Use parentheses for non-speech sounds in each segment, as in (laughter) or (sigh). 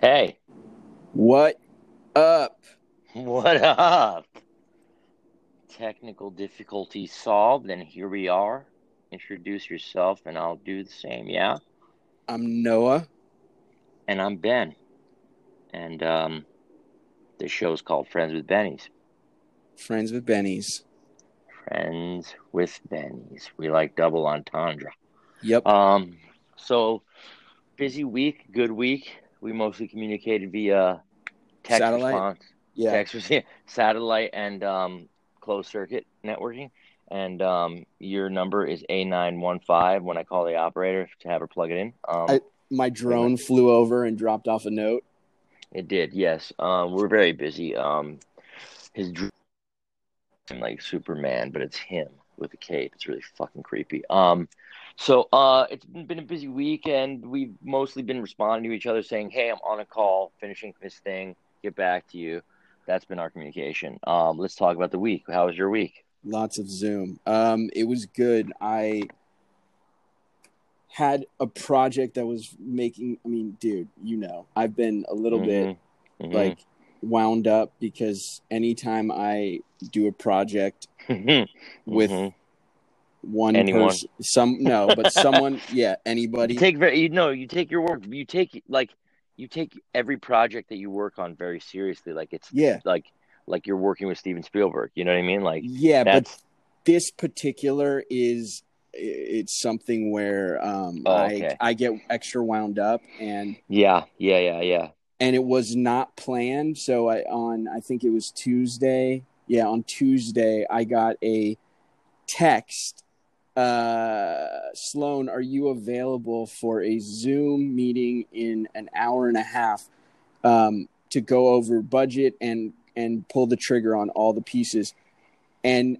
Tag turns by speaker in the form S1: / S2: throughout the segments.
S1: Hey,
S2: What up?
S1: what up? Technical difficulties solved, and here we are. Introduce yourself, and I'll do the same. Yeah,
S2: I'm Noah.
S1: and I'm Ben, and um, the show is called Friends with Bennies.
S2: Friends with Bennies.
S1: Friends with Bennies. We like double entendre.
S2: Yep.
S1: Um, so busy week, good week. We mostly communicated via text
S2: Satellite?
S1: response.
S2: yeah.
S1: text (laughs) yeah, satellite and um, closed circuit networking. And um, your number is A915 when I call the operator to have her plug it in. Um,
S2: I- My drone flew over and dropped off a note.
S1: it did, yes. Um, we're very busy. Um, his dr- like Superman, but it's him with a cape. It's really fucking creepy. Um, so uh, it's been, been a busy week, and we've mostly been responding to each other, saying, "Hey, I'm on a call, finishing this thing. Get back to you." That's been our communication. Um, let's talk about the week. How was your week?
S2: Lots of Zoom. Um, it was good. I had a project that was making. I mean, dude, you know, I've been a little bit
S1: Mhm.
S2: like wound up because anytime I do a project (laughs)
S1: Mhm.
S2: with
S1: Mhm.
S2: One
S1: Anyone.
S2: person, some no, but someone, (laughs) yeah, anybody.
S1: you take very you know you take your work you take like you take every project that you work on very seriously like it's
S2: yeah,
S1: like like you're working with Steven Spielberg you know what I mean like
S2: yeah, but this particular is it's something where um
S1: Oh,
S2: I. I get extra wound up and
S1: yeah yeah yeah yeah
S2: and it was not planned so I on I think it was Tuesday yeah on Tuesday I got a text uh Sloan are you available for a Zoom meeting in an hour and a half um to go over budget and and pull the trigger on all the pieces? And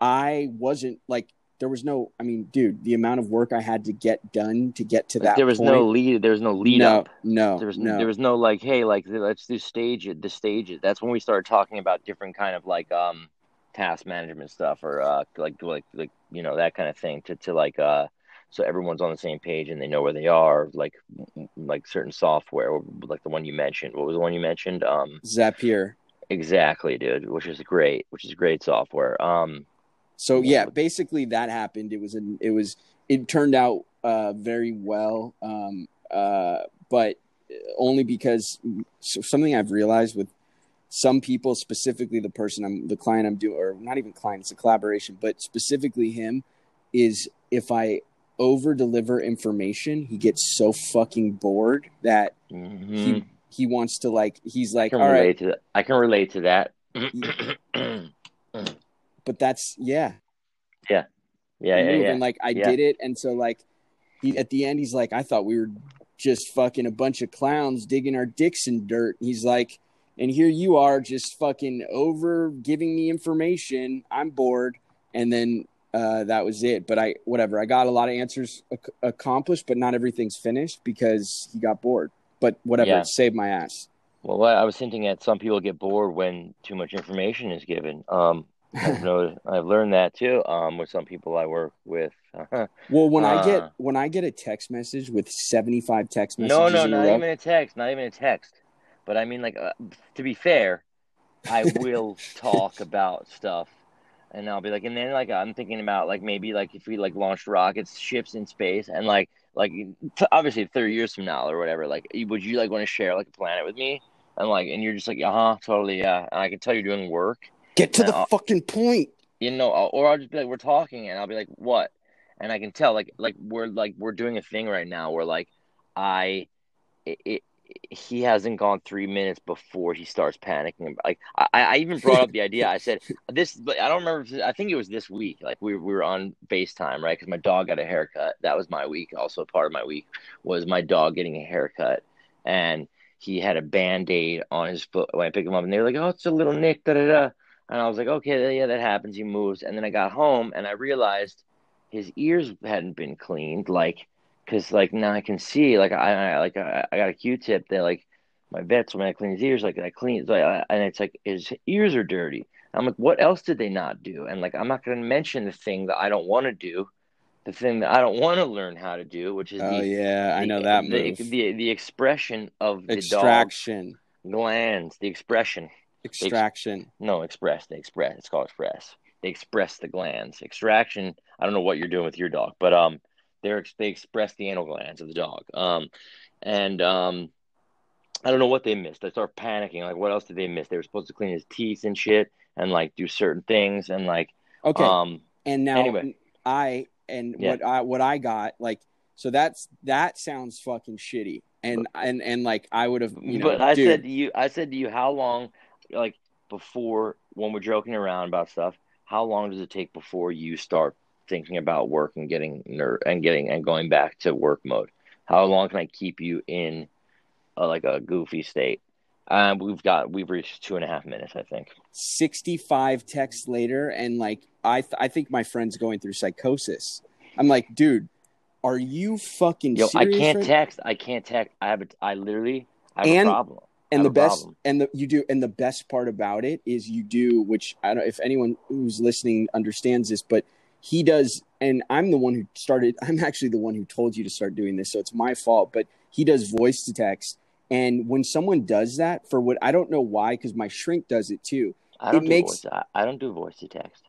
S2: I wasn't like there was no I mean dude the amount of work I had to get done to get to that
S1: there was
S2: point,
S1: no lead there was no lead
S2: no
S1: up.
S2: no
S1: there was
S2: no.
S1: there was no like hey like let's do stage it the stages. That's when we started talking about different kind of like um task management stuff or uh like like like you know that kind of thing to to like uh so everyone's on the same page and they know where they are like like certain software like the one you mentioned. What was the one you mentioned? Um
S2: Zapier.
S1: Exactly dude which is great which is great software. Um
S2: So
S1: Yeah,
S2: basically that happened. It was an it was it turned out uh, very well, um, uh, but only because so something I've realized with some people, specifically the person I'm the client I'm doing, or not even client, it's a collaboration, but specifically him, is if I over deliver information, he gets so fucking bored that
S1: mhm.
S2: he he wants to like he's like all right,
S1: relate to that I can relate to that (clears throat)
S2: but that's yeah
S1: yeah yeah
S2: move.
S1: yeah
S2: and like I
S1: Yeah.
S2: did it, and so like he at the end he's like, I thought we were just fucking a bunch of clowns digging our dicks in dirt. He's like, and here you are just fucking over giving me information. I'm bored, and then uh, that was it. But I whatever. I got a lot of answers ac- accomplished, but not everything's finished because he got bored. But whatever,
S1: Yeah.
S2: it saved my ass.
S1: Well, I was hinting at some people get bored when too much information is given. Um, I've (laughs) noticed, I've learned that too. Um, with some people I work with. (laughs)
S2: Well, when I get
S1: Uh.
S2: when I get a text message with seventy five text messages
S1: no, no, not
S2: row,
S1: even a text, not even a text. But I mean, like, uh, to be fair, I will (laughs) talk about stuff, and I'll be like, and then like I'm thinking about like maybe like if we like launched rockets, ships in space, and like like t- obviously 30 years from now or whatever, like would you like want to share like a planet with me? And like, and you're just like, uh huh, totally, yeah. And I can tell you're doing work.
S2: get to the
S1: Yeah.
S2: fucking point.
S1: you know, or I'll just be like, we're talking, and I'll be like, what? And I can tell, like, like we're like we're doing a thing right now where like I, it, it he hasn't gone three minutes before he starts panicking. Like I, I even brought up the idea. I said (laughs) this, but I don't remember. If, I think it was this week. Like we we were on Facetime, right? Because my dog got a haircut. That was my week. Also, part of my week was my dog getting a haircut, and he had a band aid on his foot when I picked him up, and they were like, "Oh, it's a little nick." Da da da. And I was like, okay, yeah, that happens. He moves. And then I got home and I realized his ears hadn't been cleaned. Like, cause like now I can see, like, I, I like, I, I got a Q-tip that like my vet told me I clean his ears. Like I clean, like, and it's like his ears are dirty. I'm like, what else did they not do? And like, I'm not going to mention the thing that I don't want to do the thing that I don't want to learn how to do, which is
S2: Oh
S1: the,
S2: yeah, I know that
S1: the, the the expression of the
S2: Extraction.
S1: glands, the expression.
S2: Extraction.
S1: No, express. They express. It's called express. They express the glands. Extraction. I don't know what you're doing with your dog, but um, they're they express the anal glands of the dog. Um, and um, I don't know what they missed. I start panicking. Like, what else did they miss? They were supposed to clean his teeth and shit, and like do certain things, and like
S2: Okay.
S1: um,
S2: and now
S1: anyway.
S2: I and
S1: Yeah.
S2: what I what I got like so that's that sounds fucking shitty. And and and like I would have you know
S1: but I
S2: dude,
S1: said to you, I said to you, how long, like before when we're joking around about stuff, how long does it take before you start thinking about work and getting ner- and getting and going back to work mode? How long can I keep you in a, like a goofy state? Um, we've got we've reached two and a half minutes, I think.
S2: 65 texts later and like I th- I think my friend's going through psychosis. I'm like, dude, are you fucking
S1: Yo, I can't
S2: right-
S1: text. I can't text. I have a, I literally have
S2: And-
S1: a problem.
S2: and the best
S1: problem.
S2: and the you do and the best part about it is you do which i don't if anyone who's listening understands this but he does and i'm the one who started i'm actually the one who told you to start doing this so it's my fault but he does voice to text and when someone does that for what i don't know why because my shrink does it too
S1: I don't
S2: it
S1: do
S2: makes-
S1: voice. I, I don't do voice to text.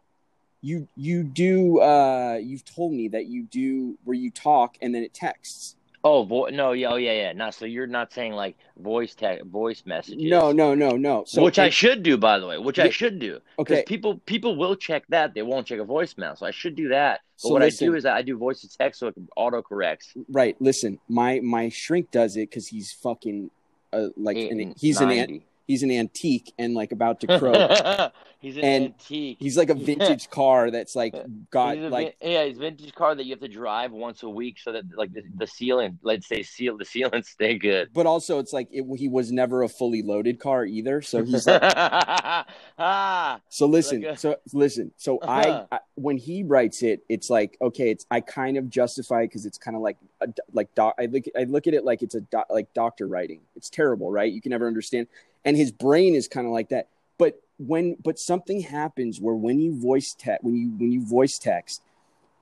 S2: you you do uh you've told me that you do where you talk and then it texts
S1: Oh, vo- no, yeah, oh, yeah, yeah. Not so you're not saying like voice te- voice messages.
S2: no no no no so
S1: which I should do, by the way. Which I should do.
S2: Okay
S1: people people will check that. They won't check a voicemail. So I should do that. But
S2: So
S1: what I do is I do voice to text so it auto corrects.
S2: Right. Listen, my my shrink does it because he's fucking uh, like an, he's an an, he's an antique and like about to (laughs) croak.
S1: he's an
S2: And
S1: antique.
S2: he's like a vintage (laughs) car that's like got
S1: a
S2: like
S1: yeah, he's vintage car that you have to drive once a week so that like the, the ceiling, let's say seal the ceiling stay good.
S2: but also it's like it, he was never a fully loaded car either so he's like (laughs)
S1: ah,
S2: so listen
S1: Like a-
S2: so listen so I, I when he writes it it's like okay it's i kind of justify because it's kind of like a, like doc i look i look at it like it's a doc, like doctor writing it's terrible right you can never understand and his brain is kind of like that but when but something happens where when you voice text when you when you voice text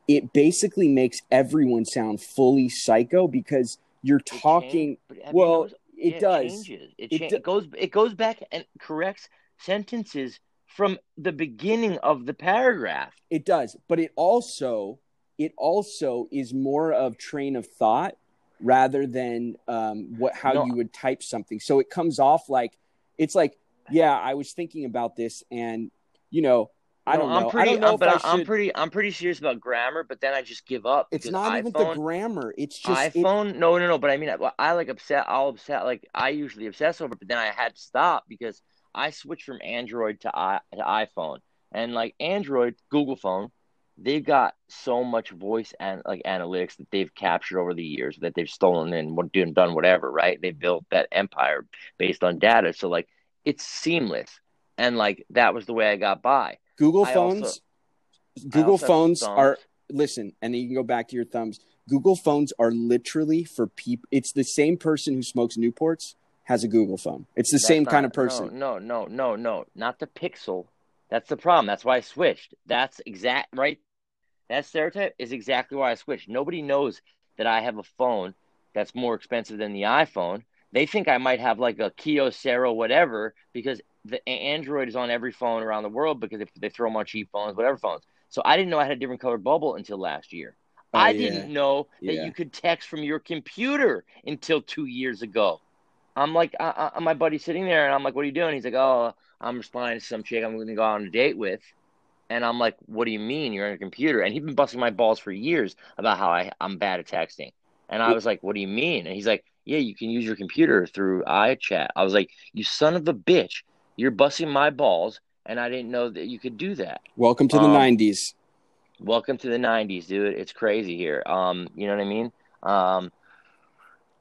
S2: it basically makes everyone sound fully psycho because you're
S1: It
S2: talking
S1: change- but have you
S2: well it
S1: yeah,
S2: does
S1: changes. It,
S2: It
S1: cha-
S2: do-
S1: it goes it goes back and corrects sentences from the beginning of the paragraph.
S2: It does, but it also it also is more of train of thought rather than um, what how
S1: No.
S2: you would type something. So it comes off like it's like, yeah, I was thinking about this, and you know, I
S1: No,
S2: don't
S1: I'm
S2: know.
S1: pretty,
S2: I don't know
S1: I'm, but
S2: I
S1: am pretty, I'm pretty serious about grammar. But then I just give up.
S2: it's not even the grammar. It's just it-
S1: iPhone. no, no, no. But I mean, I, I like upset. I'll upset. Like I usually obsess over, it, but then I had to stop because I switched from Android to, I, to iPhone, and like Android, Google phone, they've got so much voice and like analytics that they've captured over the years that they've stolen and what- done done whatever. Right? They built that empire based on data. So like it's seamless, and like that was the way I got by.
S2: Google
S1: I
S2: phones.
S1: also-
S2: Google phones are listen, and then you can go back to your thumbs. Google phones are literally for people. It's the same person who smokes Newports has a Google phone. It's the
S1: That's
S2: same kind of person.
S1: No, no, no, no, no, not the Pixel. That's the problem. That's why I switched. That's exact right. That stereotype is exactly why I switched. Nobody knows that I have a phone that's more expensive than the iPhone. They think I might have like a Kyocera whatever because the Android is on every phone around the world because if they throw them on cheap phones, whatever phones. So I didn't know I had a different colored bubble until last year.
S2: Oh,
S1: I
S2: yeah.
S1: didn't know that
S2: Yeah.
S1: you could text from your computer until two years ago. I'm like, uh, uh, my buddy's sitting there, and I'm like, "What are you doing?" He's like, "Oh, I'm responding to some chick I'm going to go on a date with." And I'm like, "What do you mean you're on a computer?" And he'd been busting my balls for years about how I, I'm bad at texting. And I was like, "What do you mean?" And he's like, "Yeah, you can use your computer through iChat." I was like, "You son of a bitch! You're busting my balls, and I didn't know that you could do that."
S2: Welcome to the
S1: Um,
S2: '90s.
S1: Welcome to the '90s, dude. It's crazy here. Um, you know what I mean? Um,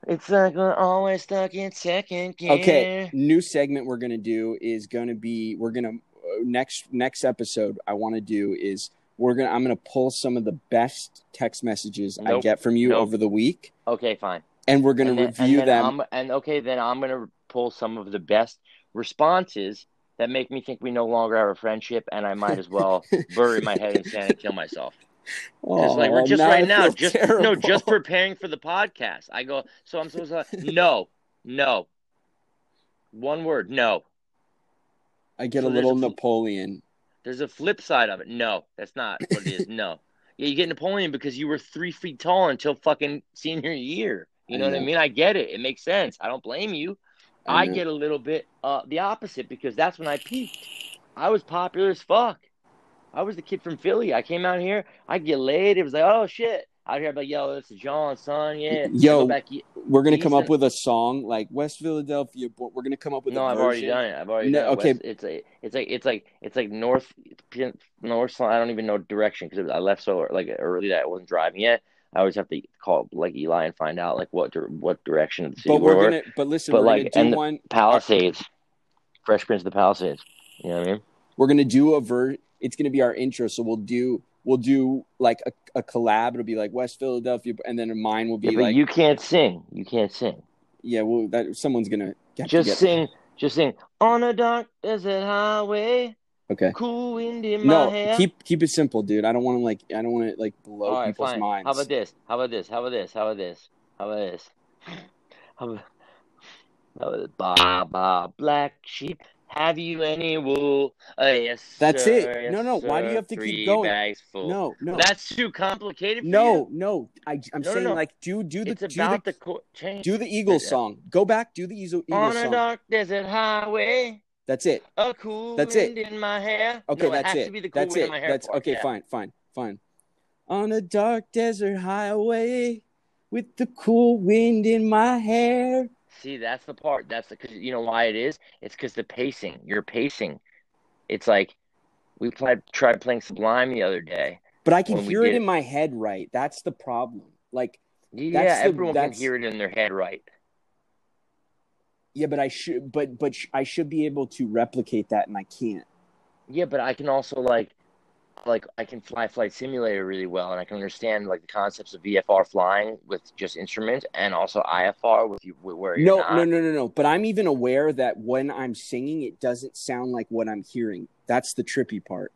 S1: it's like we're always stuck in second gear.
S2: Okay, new segment we're gonna do is gonna be we're gonna next next episode I want to do is we're gonna I'm gonna pull some of the best text messages I get from you
S1: Nope.
S2: over the week,
S1: Okay, fine.
S2: and we're gonna
S1: and then,
S2: review
S1: and
S2: them.
S1: I'm, and okay, then I'm gonna pull some of the best responses that make me think we no longer have a friendship, and I might as well (laughs) bury my head in sand and kill myself. Just like we're
S2: Oh,
S1: just right now, just no, just preparing for the podcast. I go, so I'm supposed to no, no. One word, no.
S2: I get
S1: so
S2: a little
S1: a
S2: Napoleon.
S1: There's a flip side of it. No, that's not what it is. No. (laughs) Yeah, you get Napoleon because you were three feet tall until fucking senior year. You
S2: I
S1: know what I mean? I get it. It makes sense. I don't blame you.
S2: I
S1: I get a little bit uh the opposite because that's when I peaked. I was popular as fuck. I was the kid from Philly. I came out here. I get laid. It was like, oh shit. Out here, like, yo, this is John, son. Yeah.
S2: Yo,
S1: Go e-
S2: We're gonna come up with a song like West Philadelphia. but We're gonna come up with
S1: No,
S2: a
S1: I've already done it. I've already
S2: No, okay.
S1: West- it's like it's like it's like it's like north north. I don't even know direction because I left so like early that I wasn't driving yet. I always have to call like Eli and find out like what what direction of the city
S2: But we're
S1: we're
S2: gonna. But listen,
S1: But,
S2: we're
S1: like,
S2: gonna do
S1: and
S2: one.
S1: Palisades, Fresh Prince of the Palisades. You know what I mean?
S2: We're gonna do a ver. It's gonna be our intro. So we'll do. We'll do like a, a collab. It'll be like West Philadelphia, and then mine will be
S1: Yeah, but
S2: like
S1: you can't sing. You can't sing.
S2: yeah. Well, that someone's gonna
S1: Just sing. Just sing. On a dark desert highway,
S2: Okay.
S1: cool wind in my
S2: No,
S1: hair.
S2: keep keep it simple, dude. I don't want to like. I don't want to like blow
S1: right,
S2: people's
S1: fine.
S2: minds.
S1: How about this? How about this? How about this? How about this? How about this? How about, how about this? Ba ba black sheep. Have you any wool? Uh, yes.
S2: That's
S1: sir,
S2: it.
S1: yes,
S2: No, no, why do you have to keep going?
S1: Bags full.
S2: No, no,
S1: That's too complicated. For
S2: no,
S1: you?
S2: no. I, I'm
S1: No, no,
S2: saying
S1: no.
S2: like do do the
S1: It's
S2: do
S1: about
S2: the,
S1: the, change.
S2: do the Eagles
S1: Yeah.
S2: song. Go back. Do the Eagles
S1: song.
S2: On
S1: a dark desert highway,
S2: That's it.
S1: a cool
S2: That's
S1: wind
S2: it.
S1: in my hair.
S2: Okay,
S1: no, it
S2: that's it.
S1: to be the cool
S2: that's it.
S1: in my hair.
S2: That's
S1: part,
S2: okay.
S1: yeah.
S2: Fine, fine, fine. On a dark desert highway, with the cool wind in my hair.
S1: See, that's the part. That's the, cause you know why it is. It's because the pacing. You're pacing. It's like we played, tried playing Sublime the other day.
S2: But I can hear it in my head right. That's the problem. Like,
S1: Yeah,
S2: That's the-
S1: everyone can hear it in their head, right?
S2: yeah, but I should, but but sh- I should be able to replicate that, and I can't.
S1: Yeah, but I can also like, like I can fly Flight Simulator really well, and I can understand like the concepts of VFR flying with just instruments, and also IFR with you where you're
S2: No,
S1: not.
S2: no, no, no, no. But I'm even aware that when I'm singing, it doesn't sound like what I'm hearing. That's the trippy part.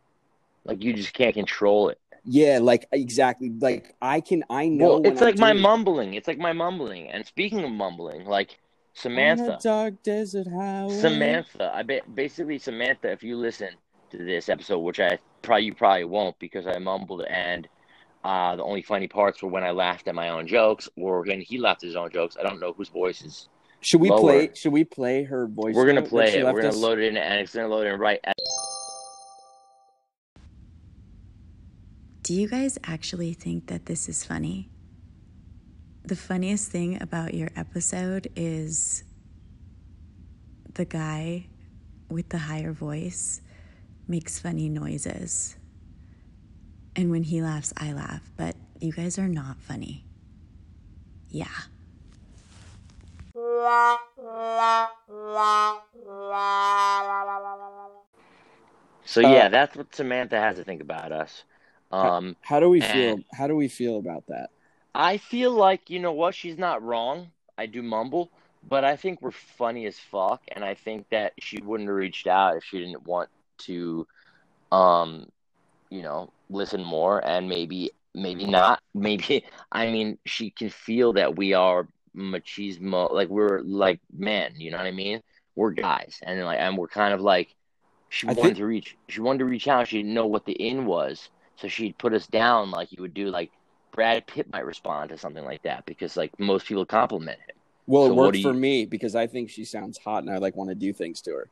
S1: Like you just can't control it.
S2: Yeah, like exactly. Like I can, I know.
S1: Well, it's like my
S2: it.
S1: mumbling. It's like my mumbling. And speaking of mumbling, like Samantha.
S2: dark desert highway.
S1: Samantha, I bet basically Samantha. If you listen to this episode, which I probably you probably won't because I mumbled, and uh, the only funny parts were when I laughed at my own jokes or when he laughed at his own jokes. I don't know whose voice is.
S2: Should we
S1: Lower.
S2: play? Should we play her voice?
S1: We're gonna play it. We're gonna
S2: us?
S1: load it in, and it's gonna load in right. At-
S3: Do you guys actually think that this is funny? The funniest thing about your episode is the guy with the higher voice makes funny noises. And when he laughs, I laugh, but you guys are not funny. Yeah.
S1: so
S2: Uh,
S1: yeah, that's what Samantha has to think about us. Um,
S2: How do we feel? How do we feel about that?
S1: I feel like you know what she's not wrong. I do mumble, but I think we're funny as fuck, and I think that she wouldn't have reached out if she didn't want to, um, you know, listen more and maybe maybe not. (laughs) Maybe I mean she can feel that we are machismo, like we're like men. You know what I mean? We're guys, and like and we're kind of like she
S2: I
S1: wanted
S2: think-
S1: to reach. She wanted to reach out. She didn't know what the in was, so she'd put us down like you would do like. Brad Pitt might respond to something like that because like most people compliment him.
S2: Well,
S1: So
S2: it worked
S1: do
S2: for me because I think she sounds hot and I like want to do things to her.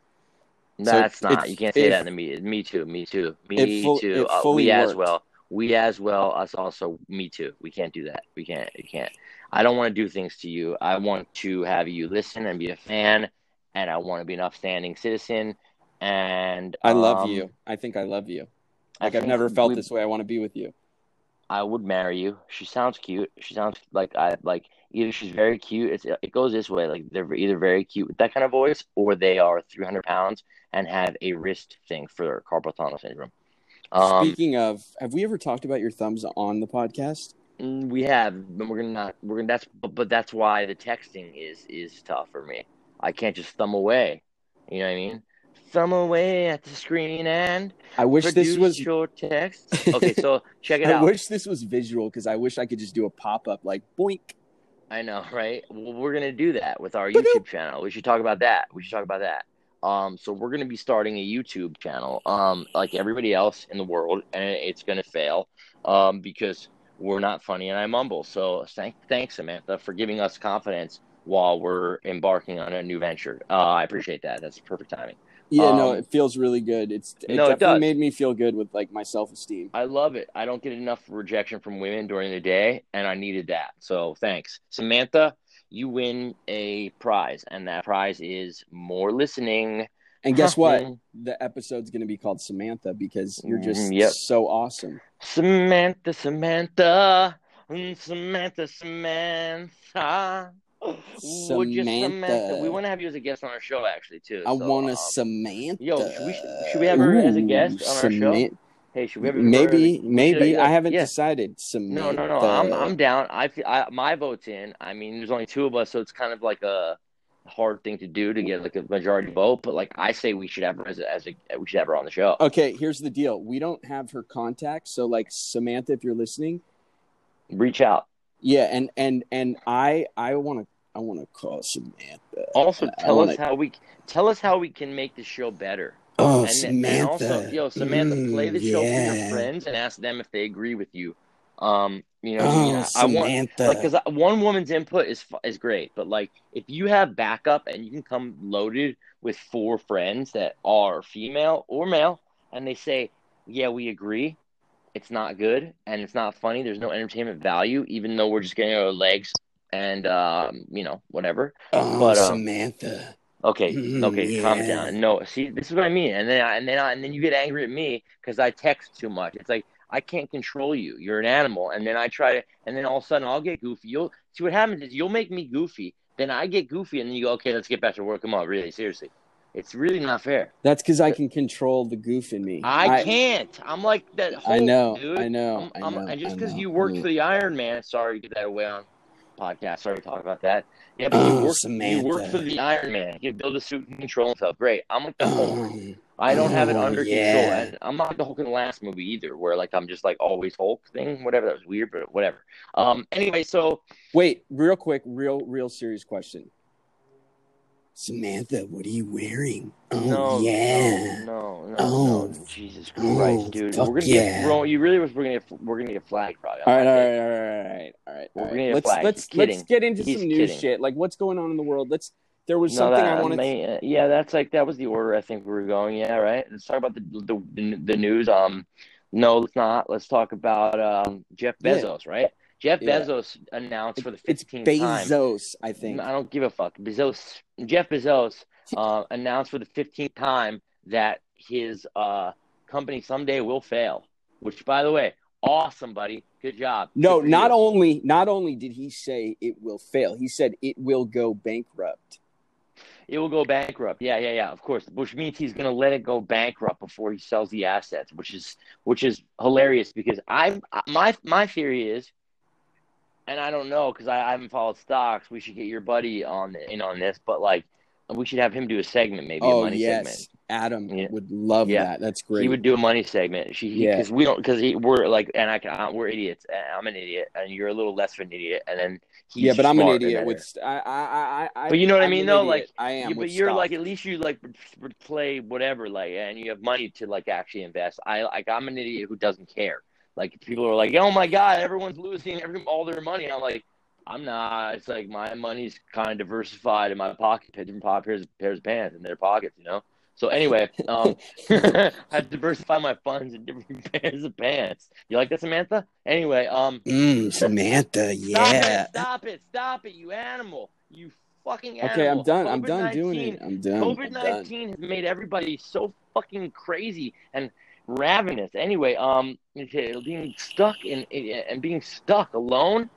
S2: So
S1: That's not.
S2: if-
S1: you can't say that to me. Me too. Me too. Me
S2: full-
S1: too. Uh, we as well. We as well. Us also. Me too. We can't do that. We can't. You can't. I don't want to do things to you. I want to have you listen and be a fan, and I want to be an upstanding citizen. And
S2: I love
S1: um,
S2: you. I think I love you. Like I've never felt
S1: we-
S2: this way. I want to be with you.
S1: I would marry you. She sounds cute. She sounds like I like either she's very cute. It's it goes this way. Like they're either very cute with that kind of voice, or they are three hundred pounds and have a wrist thing for carpal tunnel syndrome. Um,
S2: Speaking of, have we ever talked about your thumbs on the podcast?
S1: mm, we have, but we're gonna not. We're gonna. That's but, but that's why the texting is is tough for me. I can't just thumb away. You know what I mean? Thumb away at the screen and
S2: I wish this was.
S1: your text. (laughs) Okay, so check it
S2: I
S1: out.
S2: I wish this was visual because I wish I could just do a pop up like boink.
S1: I know, right? Well, we're gonna do that with our. YouTube channel. We should talk about that. We should talk about that. Um, so we're gonna be starting a YouTube channel, um, like everybody else in the world, and it's gonna fail, um, because we're not funny and I mumble. So thank, thanks, Samantha, for giving us confidence while we're embarking on a new venture. Uh, I appreciate that. That's perfect timing.
S2: Yeah, no,
S1: Um,
S2: it feels really good. It's it
S1: No, it
S2: definitely
S1: does.
S2: made me feel good with like my self esteem.
S1: I love it. I don't get enough rejection from women during the day, and I needed that. So thanks, Samantha. You win a prize, and that prize is more listening.
S2: And guess what? The episode's going to be called Samantha because you're just
S1: Mhm, yep.
S2: so awesome.
S1: Samantha, Samantha, Samantha, Samantha, Samantha.
S2: Samantha.
S1: We want to have you as a guest on our show, actually, too.
S2: I
S1: So,
S2: want a
S1: um,
S2: Samantha.
S1: yo, should we- should we have her as a guest on our show? Hey, should we have
S2: Maybe, maybe
S1: should I-
S2: I haven't
S1: yeah.
S2: decided.
S1: No,
S2: Samantha.
S1: no, no. I'm I'm down. I, feel- I my vote's in. I mean, there's only two of us, so it's kind of like a hard thing to do to get like a majority vote. But like I say, we should have her as a, as a we should have her on the show.
S2: Okay, here's the deal. We don't have her contact, so like Samantha, if you're listening,
S1: Reach out.
S2: Yeah, and and and I I want to I want to call Samantha.
S1: Also, tell
S2: wanna-
S1: us how we tell us how we can make the show better.
S2: Oh,
S1: and,
S2: Samantha.
S1: and also, yo, Samantha, play the
S2: Mm,
S1: show for
S2: yeah.
S1: your friends and ask them if they agree with you. Um, you know,
S2: Oh,
S1: you know, I want
S2: Samantha.
S1: like because one woman's input is is great, but like if you have backup and you can come loaded with four friends that are female or male, and they say, "Yeah, we agree," it's not good and it's not funny. There's no entertainment value, even though we're just getting our legs and um, you know whatever.
S2: oh,
S1: but, um,
S2: Samantha.
S1: Okay,
S2: Mm,
S1: okay, calm down. No, see, this is what I mean, and then I, and then I, and then you get angry at me because I text too much. It's like I can't control you. You're an animal, and then I try to, and then all of a sudden I'll get goofy. You'll see what happens is you'll make me goofy, then I get goofy, and then you go, okay, let's get back to work. Come on, really, seriously, it's really not fair.
S2: That's because I can control the goof in me.
S1: I, can't. I'm like that. Hulk,
S2: I know.
S1: dude.
S2: I know.
S1: I'm,
S2: I
S1: I'm-
S2: know.
S1: and just because you
S2: I
S1: worked for the Iron Man, sorry to get that away on podcast. Sorry to talk about that. Yeah, but you,
S2: Oh,
S1: worked, you worked for the Iron Man. You build a suit and control himself. Great. I'm like the Hulk.
S2: Oh,
S1: I don't have it
S2: Oh,
S1: under
S2: yeah.
S1: control, and I'm not the Hulk in the last movie either, where like I'm just like always Hulk thing. Whatever that was weird, but whatever. Um. Anyway, so
S2: wait, real quick, real, real serious question. Samantha, what are you wearing? Oh
S1: no,
S2: yeah.
S1: no, no, no,
S2: Oh.
S1: no. Jesus
S2: Oh,
S1: Christ, dude,
S2: fuck
S1: we're gonna
S2: yeah.
S1: get bro. You really was we're gonna get, we're gonna get flagged probably.
S2: All right, all
S1: Okay.
S2: right, all right, all right, all right.
S1: We're
S2: all
S1: gonna
S2: right.
S1: get
S2: Let's
S1: flagged.
S2: let's
S1: He's
S2: let's
S1: kidding.
S2: get into
S1: He's
S2: some news
S1: kidding.
S2: shit. Like what's going on in the world? Let's. There was
S1: No,
S2: something
S1: that
S2: I wanted.
S1: may, yeah, that's like that was the order I think we were going. Yeah, right. Let's talk about the the, the news. Um, no, let's not. Let's talk about um Jeff
S2: Yeah.
S1: Bezos, right? Jeff
S2: Yeah.
S1: Bezos announced for the
S2: It's
S1: 15th time.
S2: Bezos, I think.
S1: I don't give a fuck. Bezos, Jeff Bezos, (laughs) uh, announced for the 15th time that his uh, company someday will fail. Which, by the way, awesome, buddy. Good job.
S2: No,
S1: Good
S2: not
S1: you.
S2: only not only did he say it will fail, he said it will go bankrupt.
S1: It will go bankrupt. Yeah, yeah, yeah. Of course, which means he's going to let it go bankrupt before he sells the assets, which is which is hilarious because I my my theory is, and I don't know because I, I haven't followed stocks. We should get your buddy on in on this, but like we should have him do a segment, maybe a
S2: oh
S1: money
S2: yes,
S1: segment.
S2: Adam
S1: Yeah.
S2: would love
S1: Yeah.
S2: that. That's great.
S1: He would do a money segment. She,
S2: Yeah.
S1: because we don't, because we're like, and I can, I, we're idiots. I'm an idiot, and you're a little less of an idiot, and then he's
S2: yeah, but I'm an idiot with. st- I, I, I, I.
S1: But you know what I
S2: I'm
S1: mean, though?
S2: idiot.
S1: Like,
S2: I am.
S1: Yeah, but you're like at least you like play whatever, like, and you have money to like actually invest. I like I'm an idiot who doesn't care. Like people are like, oh my god, everyone's losing every all their money. I'm like, I'm not. It's like my money's kind of diversified in my pocket, different pairs pairs of pants in their pockets, you know. So anyway, um, (laughs) I diversify my funds in different (laughs) pairs of pants. You like that, Samantha? Anyway, um,
S2: Mm, Samantha,
S1: Stop
S2: yeah.
S1: it! Stop it! Stop it! You animal! You fucking animal!
S2: Okay, I'm done. I'm done doing it. I'm done.
S1: COVID nineteen has made everybody so fucking crazy and ravenous. Anyway, um, being stuck in and being stuck alone.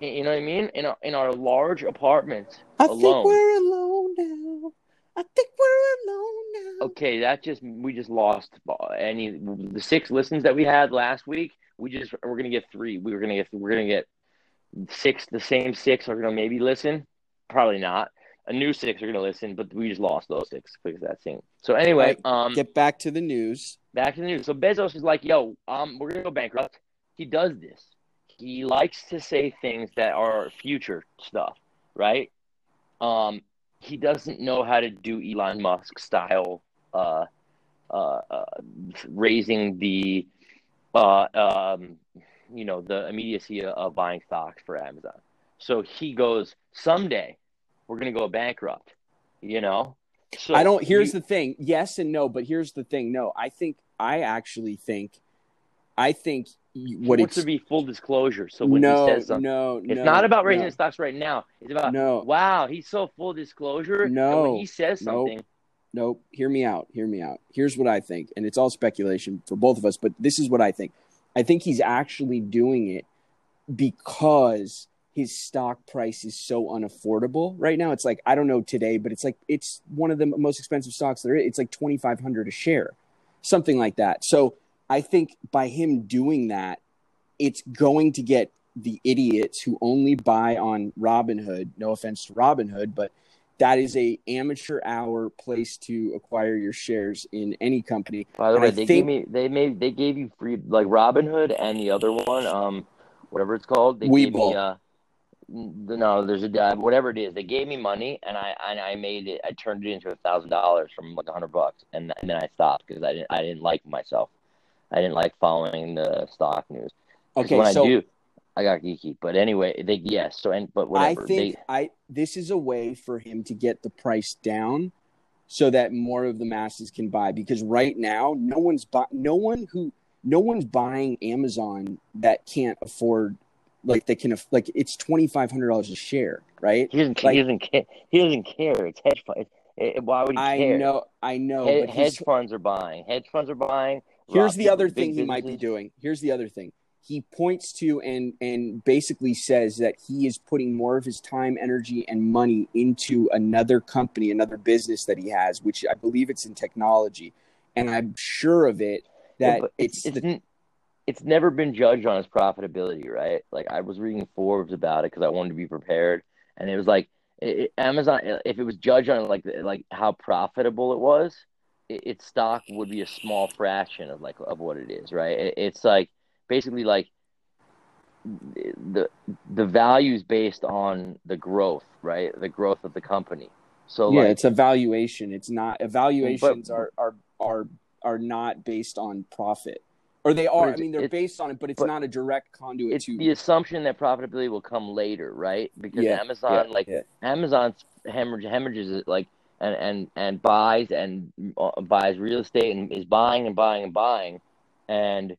S1: You know what I mean? In our, in our large apartments
S2: I
S1: alone.
S2: think we're alone now. I think we're alone now.
S1: Okay, that just we just lost any the six listens that we had last week. We just we're gonna get three. We were gonna get we're gonna get six. The same six are gonna maybe listen. Probably not. a new six are gonna listen, but we just lost those six because that scene. So anyway, um,
S2: Get back to the news.
S1: Back in the news. So Bezos is like, "Yo, um, we're gonna go bankrupt." He does this. He likes to say things that are future stuff, right? Um, he doesn't know how to do Elon Musk style, uh, uh, uh raising the, uh, um, you know, the immediacy of buying stocks for Amazon. So he goes, "Someday, we're gonna go bankrupt," you know. So
S2: I don't. Here's
S1: you-
S2: the thing. Yes and no, but here's the thing. No, I think I actually think, I think what
S1: wants
S2: it's
S1: to be full disclosure. So when
S2: no,
S1: he says something.
S2: no,
S1: It's
S2: no,
S1: not about raising
S2: no,
S1: the stocks right now. It's about
S2: No.
S1: wow, he's so full disclosure.
S2: No.
S1: when he says
S2: Nope.
S1: something,
S2: Nope. Hear me out. Hear me out. Here's what I think, and it's all speculation for both of us, but this is what I think. I think he's actually doing it because his stock price is so unaffordable right now. It's like I don't know today, but it's like it's one of the most expensive stocks there is. It's like twenty five hundred a share, something like that. So I think by him doing that, it's going to get the idiots who only buy on Robinhood. No offense to Robinhood, but that is a amateur hour place to acquire your shares in any company.
S1: by the
S2: And
S1: way,
S2: I
S1: they
S2: think-
S1: gave me they made they gave you free like Robinhood and the other one, um, whatever it's called. They gave me uh, no, there's a whatever it is. They gave me money and I and I made it. I turned it into a thousand dollars from like a hundred bucks, and, and then I stopped because I didn't I didn't like myself. I didn't like following the stock news.
S2: Okay,
S1: when
S2: so
S1: I do, I got geeky. But anyway, they yes. So and but whatever.
S2: I think
S1: they,
S2: I this is a way for him to get the price down so that more of the masses can buy because right now no one's buy, no one who no one's buying Amazon that can't afford like they can like it's $2500 a share, right?
S1: He doesn't.
S2: Like-
S1: he doesn't care. He doesn't care. It's hedge fund. Why would he
S2: I
S1: care?
S2: know I know
S1: He-
S2: but
S1: hedge funds are buying. Hedge funds are buying.
S2: Here's the other thing he might be doing. Here's the other thing. He points to and and basically says that he is putting more of his time, energy, and money into another company, another business that he has, which I believe it's in technology. And I'm sure of it that
S1: but
S2: it's,
S1: it's
S2: the,
S1: it's never been judged on its profitability, right? Like I was reading Forbes about it because I wanted to be prepared, and it was like it, Amazon. If it was judged on like like how profitable it was, it, its stock would be a small fraction of like of what it is, right? It, it's like basically like the the value is based on the growth, right? The growth of the company. So
S2: yeah,
S1: like
S2: it's a valuation. It's not evaluations are are are are not based on profit. Or they are. I mean, they're based on it, but it's
S1: but
S2: not a direct conduit
S1: it's
S2: to.
S1: the assumption that profitability will come later, right? Because
S2: Yeah,
S1: Amazon,
S2: yeah,
S1: like
S2: yeah.
S1: Amazon hemorrhage, hemorrhages it like and and and buys and uh, buys real estate and is buying and buying and buying, and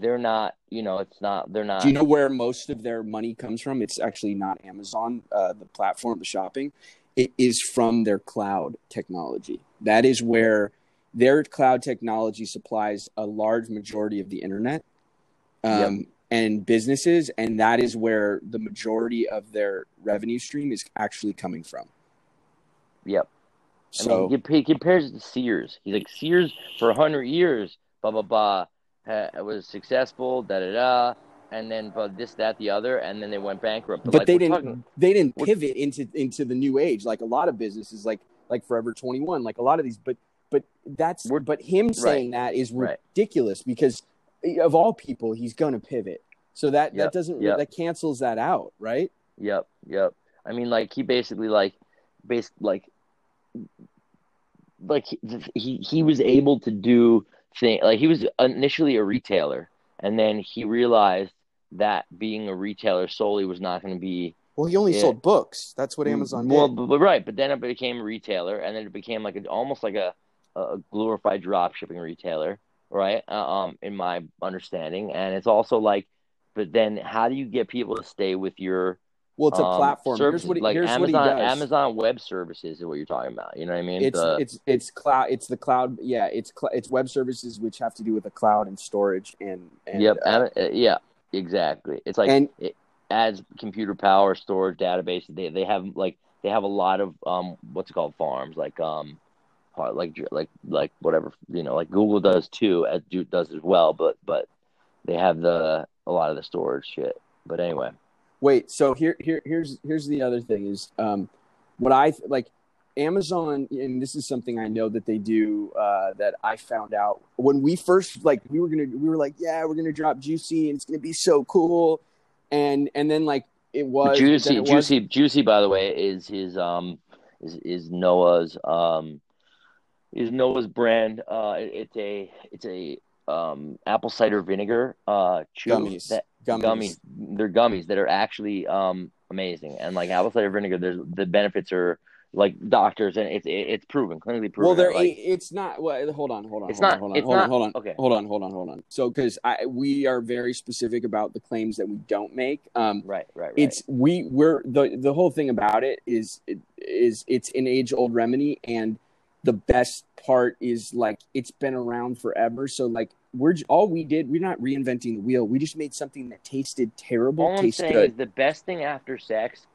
S1: they're not, you know, it's not they're not.
S2: Do you know where most of their money comes from? It's actually not Amazon, uh, the platform, the shopping. It is from their cloud technology. That is where their cloud technology supplies a large majority of the internet um, and businesses, and that is where the majority of their revenue stream is actually coming from.
S1: Yep. I
S2: So
S1: mean, he, compares it to Sears. He's like Sears for hundred years, blah blah blah, ha, was successful, da da da, and then but this that the other, and then they went bankrupt.
S2: but
S1: like,
S2: they didn't
S1: talking-
S2: they didn't pivot into into the new age like a lot of businesses like like forever 21 like a lot of these but but that's
S1: We're-
S2: but him saying that is
S1: right.
S2: ridiculous because of all people he's going to pivot so that
S1: Yep,
S2: that doesn't
S1: yep.
S2: that cancels that out right
S1: Yep, yep. I mean, like he basically like, based like, like he he, was able to do thing like he was initially a retailer, and then he realized that being a retailer solely was not going to be
S2: well he only
S1: Yeah.
S2: sold books that's what mm, amazon
S1: well,
S2: did
S1: but, but right, but then it became a retailer, and then it became like a, almost like a, a glorified drop shipping retailer, right? Uh, um, in my understanding, and it's also like, but then how do you get people to stay with your
S2: well it's a
S1: um,
S2: platform
S1: services?
S2: here's what he,
S1: like
S2: here's
S1: Amazon,
S2: what he does
S1: Amazon Web Services is what you're talking about. You know what I mean?
S2: it's
S1: The-
S2: it's it's cloud it's the cloud yeah it's cl- it's web services which have to do with the cloud and storage and, and
S1: yep,
S2: uh,
S1: uh, yeah, exactly. It's like
S2: and
S1: it adds computer power, storage, database. They they have like they have a lot of um what's it called farms like um uh, like like like whatever you know like Google does too as do does as well, but but they have the a lot of the storage shit. But anyway,
S2: Wait, so here, here, here's here's the other thing is, um, what I like Amazon, and this is something I know that they do uh, that I found out when we first like we were gonna we were like yeah we're gonna drop Juicy and it's gonna be so cool, and and then like it was
S1: Juicy,
S2: it
S1: Juicy, Juicy. By the way, is his um is is Noah's um is Noah's brand. Uh, it's a it's a um apple cider vinegar uh
S2: Gummies.
S1: that
S2: Gummies.
S1: gummies. They're gummies that are actually um amazing and like apple cider vinegar. There's the benefits are like doctors and it's it, it's proven clinically proven.
S2: Well, there
S1: like,
S2: it's not. Well, hold on, hold on.
S1: It's
S2: hold
S1: not-
S2: On, hold on.
S1: it's
S2: hold
S1: not-
S2: on. Hold on.
S1: okay.
S2: Hold on. Hold on. Hold on. So, because I we are very specific about the claims that we don't make. Um,
S1: right, right, right.
S2: it's we we're the the whole thing about it is is it's an age old remedy and the best part is like it's been around forever. So like we're all we did we're not reinventing the wheel. We just made something that tasted terrible
S1: All I'm saying
S2: good.
S1: is the best thing after sex,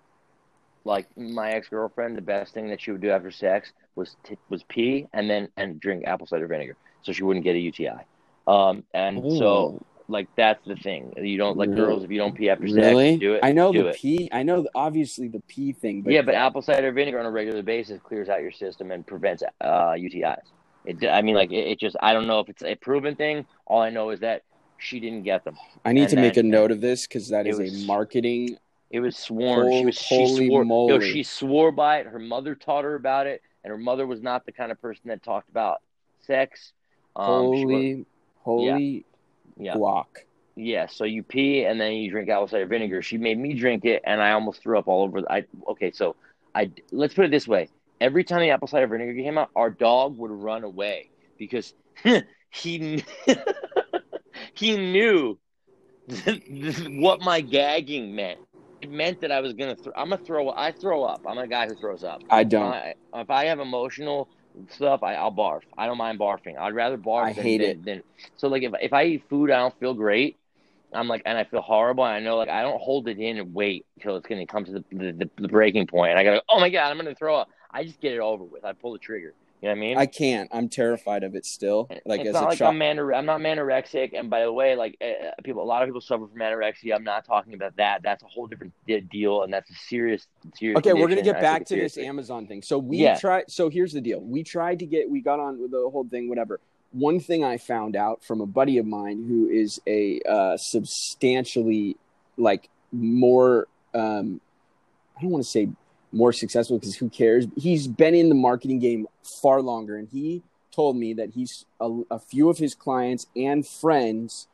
S1: like my ex girlfriend, the best thing that she would do after sex was t- was pee and then and drink apple cider vinegar, so she wouldn't get a UTI. Um, and so like that's the thing. You don't like
S2: Really?
S1: girls if you don't pee after
S2: really
S1: sex, do it.
S2: i know
S1: do
S2: the
S1: it.
S2: pee i know the, obviously the pee thing but
S1: yeah, but apple cider vinegar on a regular basis clears out your system and prevents uh, UTIs. It, I mean, like it, it just I don't know if it's a proven thing. All I know is that she didn't get them.
S2: i need
S1: and
S2: to make a note of this because that is
S1: was-
S2: a marketing
S1: It was sworn. she was she
S2: holy
S1: swore.
S2: moly.
S1: No, she swore by it. Her mother taught her about it, and her mother was not the kind of person that talked about sex. Um, she wa-
S2: holy holy
S1: yeah, yeah. So you pee and then you drink apple cider vinegar. She made me drink it, and I almost threw up all over. The, I okay. So I let's put it this way: every time the apple cider vinegar came out, our dog would run away because (laughs) he (laughs) he knew (laughs) what my gagging meant. It meant that I was gonna. Th- I'm gonna throw. I throw up. I'm a guy who throws up.
S2: i don't
S1: I, if I have emotional stuff, I, I'll barf. I don't mind barfing. I'd rather barf
S2: I
S1: than,
S2: hate
S1: than,
S2: it.
S1: than so like if if I eat food I don't feel great, I'm like and I feel horrible. And I know like I don't hold it in and wait until it's gonna come to the the, the, breaking point. And I go, oh my god, I'm gonna throw up. I just get it over with. I pull the trigger. You know what I mean?
S2: i can't i'm terrified of it still like
S1: it's
S2: as
S1: not
S2: a
S1: like
S2: child
S1: I'm manore- I'm not manorexic. And by the way, like uh, people, a lot of people suffer from anorexia. I'm not talking about that. That's a whole different de- deal, and that's a serious, serious.
S2: Okay, we're gonna get
S1: I
S2: back to this. Amazon thing. So we
S1: Yeah.
S2: tried. So here's the deal: we tried to get. We got on with the whole thing, whatever. One thing I found out from a buddy of mine who is a uh, substantially like more. Um, I don't want to say more successful because who cares? He's been in the marketing game far longer, and he told me that he's a, a few of his clients and friends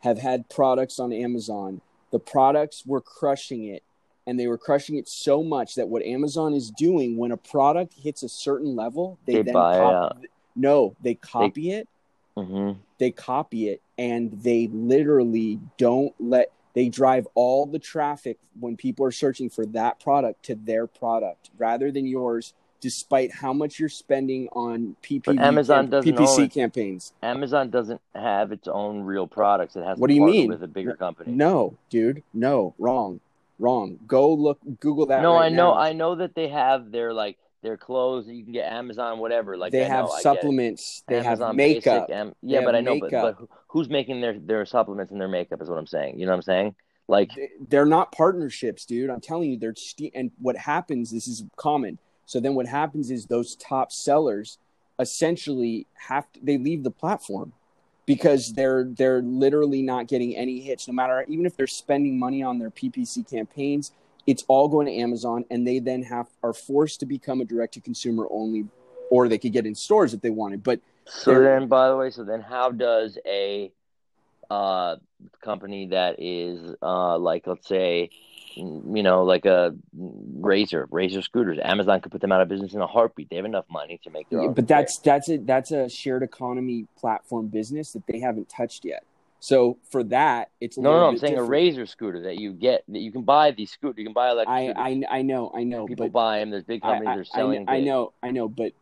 S2: have had products on Amazon. The products were crushing it and they were crushing it so much that what Amazon is doing when a product hits a certain level, they,
S1: They
S2: then
S1: buy it
S2: cop- no, they copy it,
S1: Mhm.
S2: they copy it, and they literally don't let they drive all the traffic when people are searching for that product to their product rather than yours, despite how much you're spending on PPC
S1: Amazon
S2: camp-
S1: doesn't
S2: PPC
S1: own
S2: campaigns.
S1: Amazon doesn't have its own real products. It has
S2: What
S1: to
S2: do you mean?
S1: with a bigger company.
S2: No, dude, no, wrong, wrong. Go look, Google that.
S1: No,
S2: right
S1: I know,
S2: now.
S1: I know that they have their like their clothes you can get Amazon, whatever. Like
S2: they
S1: I
S2: have
S1: know, I get it.
S2: supplements. They
S1: Amazon
S2: have makeup.
S1: Basic, Am- yeah, but I know, but, but who's making their their supplements and their makeup is what I'm saying. You know what I'm saying? Like
S2: They- They're not partnerships, dude. I'm telling you, they're ste- and what happens. This is common. So then, what happens is those top sellers essentially have to, they leave the platform because they're they're literally not getting any hits. No matter even if they're spending money on their PPC campaigns, it's all going to Amazon, and they then have are forced to become a direct to consumer only, or they could get in stores if they wanted. But
S1: so. Then, by the way, so then how does a uh company that is uh like let's say you know like a razor razor scooters amazon could put them out of business in a heartbeat they have enough money to make their
S2: Yeah,
S1: own
S2: but that's that's a that's a shared economy platform business that they haven't touched yet. So for that, it's
S1: no no, i'm saying a razor scooter that you get that you can buy these scooters you can buy electric
S2: I,
S1: scooters.
S2: I I know I know,
S1: people buy them there's big companies
S2: I,
S1: that are selling
S2: I, I know I know, but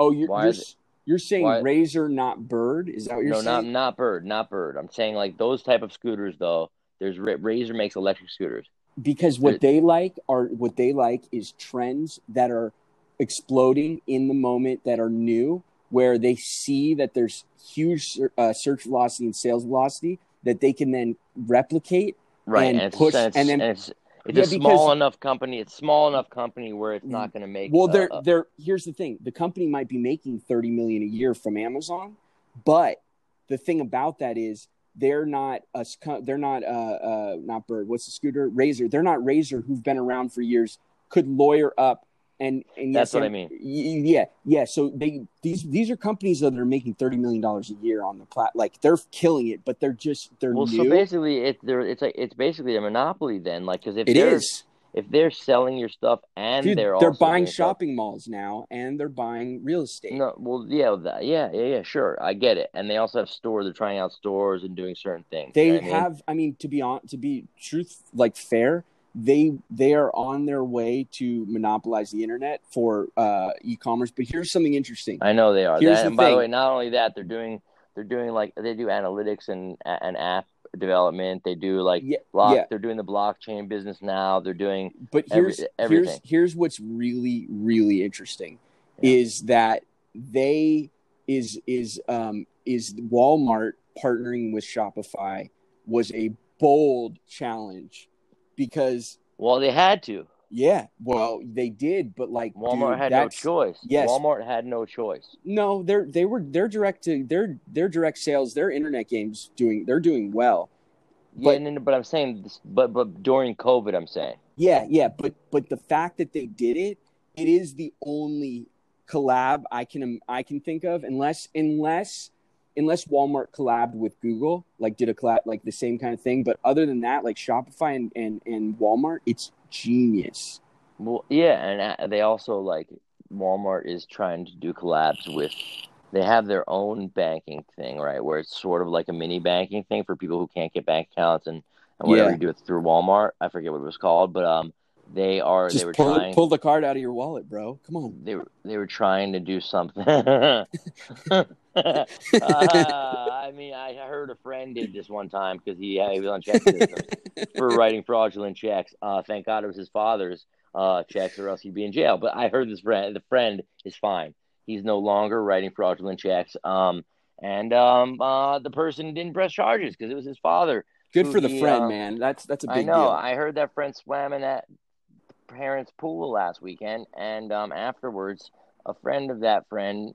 S2: oh, you're you're,
S1: is it-
S2: s- you're saying
S1: why-
S2: razor, not bird. Is that what you're saying?
S1: no not not bird not bird i'm saying like those type of scooters though there's razor makes electric scooters
S2: because what they like are what they like is trends that are exploding in the moment that are new, where they see that there's huge uh, search velocity and sales velocity that they can then replicate
S1: right
S2: And
S1: and,
S2: push-
S1: and, it's,
S2: and then-
S1: and it's It's
S2: Yeah,
S1: a
S2: because-
S1: small enough company. It's small enough company where it's not going to make.
S2: Well, they're
S1: uh,
S2: they're here's the thing: the company might be making thirty million a year from Amazon, but the thing about that is they're not a they're not uh uh not Bird. What's the scooter? Razor. They're not Razor, who've been around for years, could lawyer up and and
S1: That's
S2: yes,
S1: what I mean.
S2: Yeah, yeah. So they these these are companies that are making thirty million dollars a year on the plat. Like they're killing it, but they're just they're
S1: well,
S2: new.
S1: so basically, it's they're it's like it's basically a monopoly then. Like, because if
S2: it
S1: they're if they're selling your stuff and
S2: Dude,
S1: they're
S2: they're buying
S1: doing stuff-
S2: shopping malls now, and they're buying real estate.
S1: No, well, yeah, that, yeah, yeah, yeah, sure, I get it. And they also have stores. They're trying out stores and doing certain things.
S2: they
S1: you know what I mean?
S2: have i mean to be on to be truth like fair they they are on their way to monopolize the internet for uh e-commerce but here's something interesting
S1: I know they are.
S2: Here's
S1: That-
S2: the
S1: and by the way, not only that, they're doing they're doing like they do analytics and and app development. They do like
S2: yeah,
S1: block.
S2: yeah.
S1: They're doing the blockchain business now. They're doing
S2: but
S1: every-
S2: here's here's here's what's really really interesting
S1: Yeah.
S2: is that they is is um is Walmart partnering with Shopify was a bold challenge because
S1: well, they had to.
S2: yeah well they did but like
S1: Walmart
S2: dude,
S1: had no choice.
S2: yes.
S1: Walmart had no choice.
S2: No, they're they were they're direct to their their direct sales, their internet games doing they're doing well.
S1: Yeah,
S2: But-
S1: no, no, but I'm saying, this, but but during COVID, I'm saying.
S2: Yeah, yeah, but but the fact that they did it, it is the only collab I can I can think of unless unless unless Walmart collabed with Google, like did a collab like the same kind of thing. But other than that, like Shopify and and, and Walmart, it's genius.
S1: Well, yeah, and uh, they also like Walmart is trying to do collabs with. They have their own banking thing, right? Where it's sort of like a mini banking thing for people who can't get bank accounts and, and whatever
S2: Yeah.
S1: you do it through Walmart. I forget what it was called, but um, they are they
S2: Just
S1: were
S2: pull
S1: trying
S2: pull the card out of your wallet, bro. Come on.
S1: they were they were trying to do something. (laughs) (laughs) uh, I mean, I heard a friend did this one time because he, he was on check for (laughs) writing fraudulent checks. Uh, thank God it was his father's uh, checks, or else he'd be in jail. But I heard this friend, the friend is fine. He's no longer writing fraudulent checks. Um, and um, uh, the person didn't press charges because it was his father.
S2: Good for the
S1: he,
S2: friend,
S1: uh,
S2: man. That's that's a big deal.
S1: I know.
S2: deal.
S1: I heard that friend swam in that parents' pool last weekend, and um, afterwards, a friend of that friend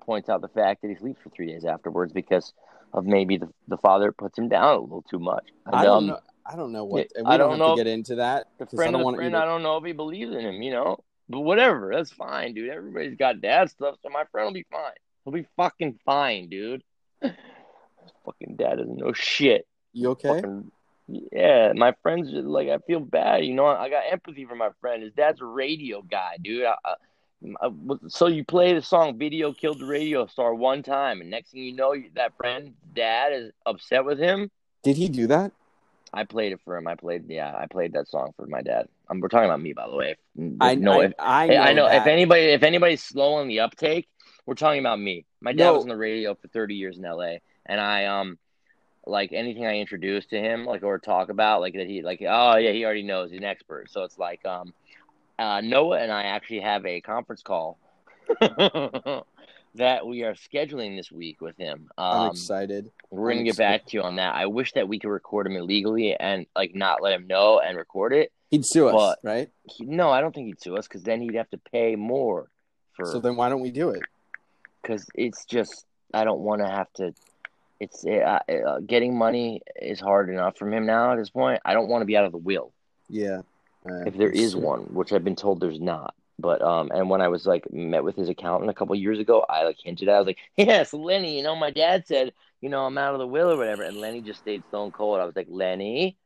S1: points out the fact that he sleeps for three days afterwards because of maybe the, the father puts him down a little too much. And,
S2: I don't
S1: um,
S2: know. I don't know what. we
S1: I
S2: don't,
S1: don't
S2: have
S1: know
S2: to get into that.
S1: The
S2: 'cause I
S1: friend
S2: don't
S1: of the friend, I don't know if he believes in him, you know. But whatever, that's fine, dude. Everybody's got dad stuff, so my friend will be fine. He'll be fucking fine, dude. His (sighs) fucking dad doesn't know shit.
S2: You okay?
S1: Fucking, yeah, my friends like I feel bad. You know, I got empathy for my friend. His dad's a radio guy, dude. I, I, so you play the song "Video Killed the Radio Star" one time, and next thing you know, that friend dad is upset with him.
S2: Did he do that?
S1: I played it for him. I played, yeah, I played that song for my dad. Um, we're talking about me, by the way.
S2: I
S1: no,
S2: I,
S1: if,
S2: I
S1: Hey,
S2: know.
S1: I know if anybody if anybody's slow on the uptake, we're talking about me. My dad
S2: No.
S1: was on the radio for 30 years in LA and I um like anything I introduce to him like or talk about like that he like oh yeah, he already knows, he's an expert. So it's like um uh Noah and I actually have a conference call (laughs) that we are scheduling this week with him.
S2: I'm
S1: Um
S2: excited.
S1: we're
S2: I'm
S1: gonna get back to you on that. I wish that we could record him illegally and like not let him know and record it.
S2: He'd sue us,
S1: but-
S2: right?
S1: He, no, I don't think he'd sue us because then he'd have to pay more for
S2: So then why don't we do it?
S1: because it's just I don't want to have to. It's uh, uh, getting money is hard enough from him now at this point. I don't want to be out of the will
S2: Yeah. Uh,
S1: if there is one, which I've been told there's not. But um, and when I was like met with his accountant a couple years ago, I like hinted at. I was like, (laughs) "Yes, Lenny, you know, my dad said, you know, I'm out of the will or whatever," and Lenny just stayed stone cold. I was like, "Lenny,"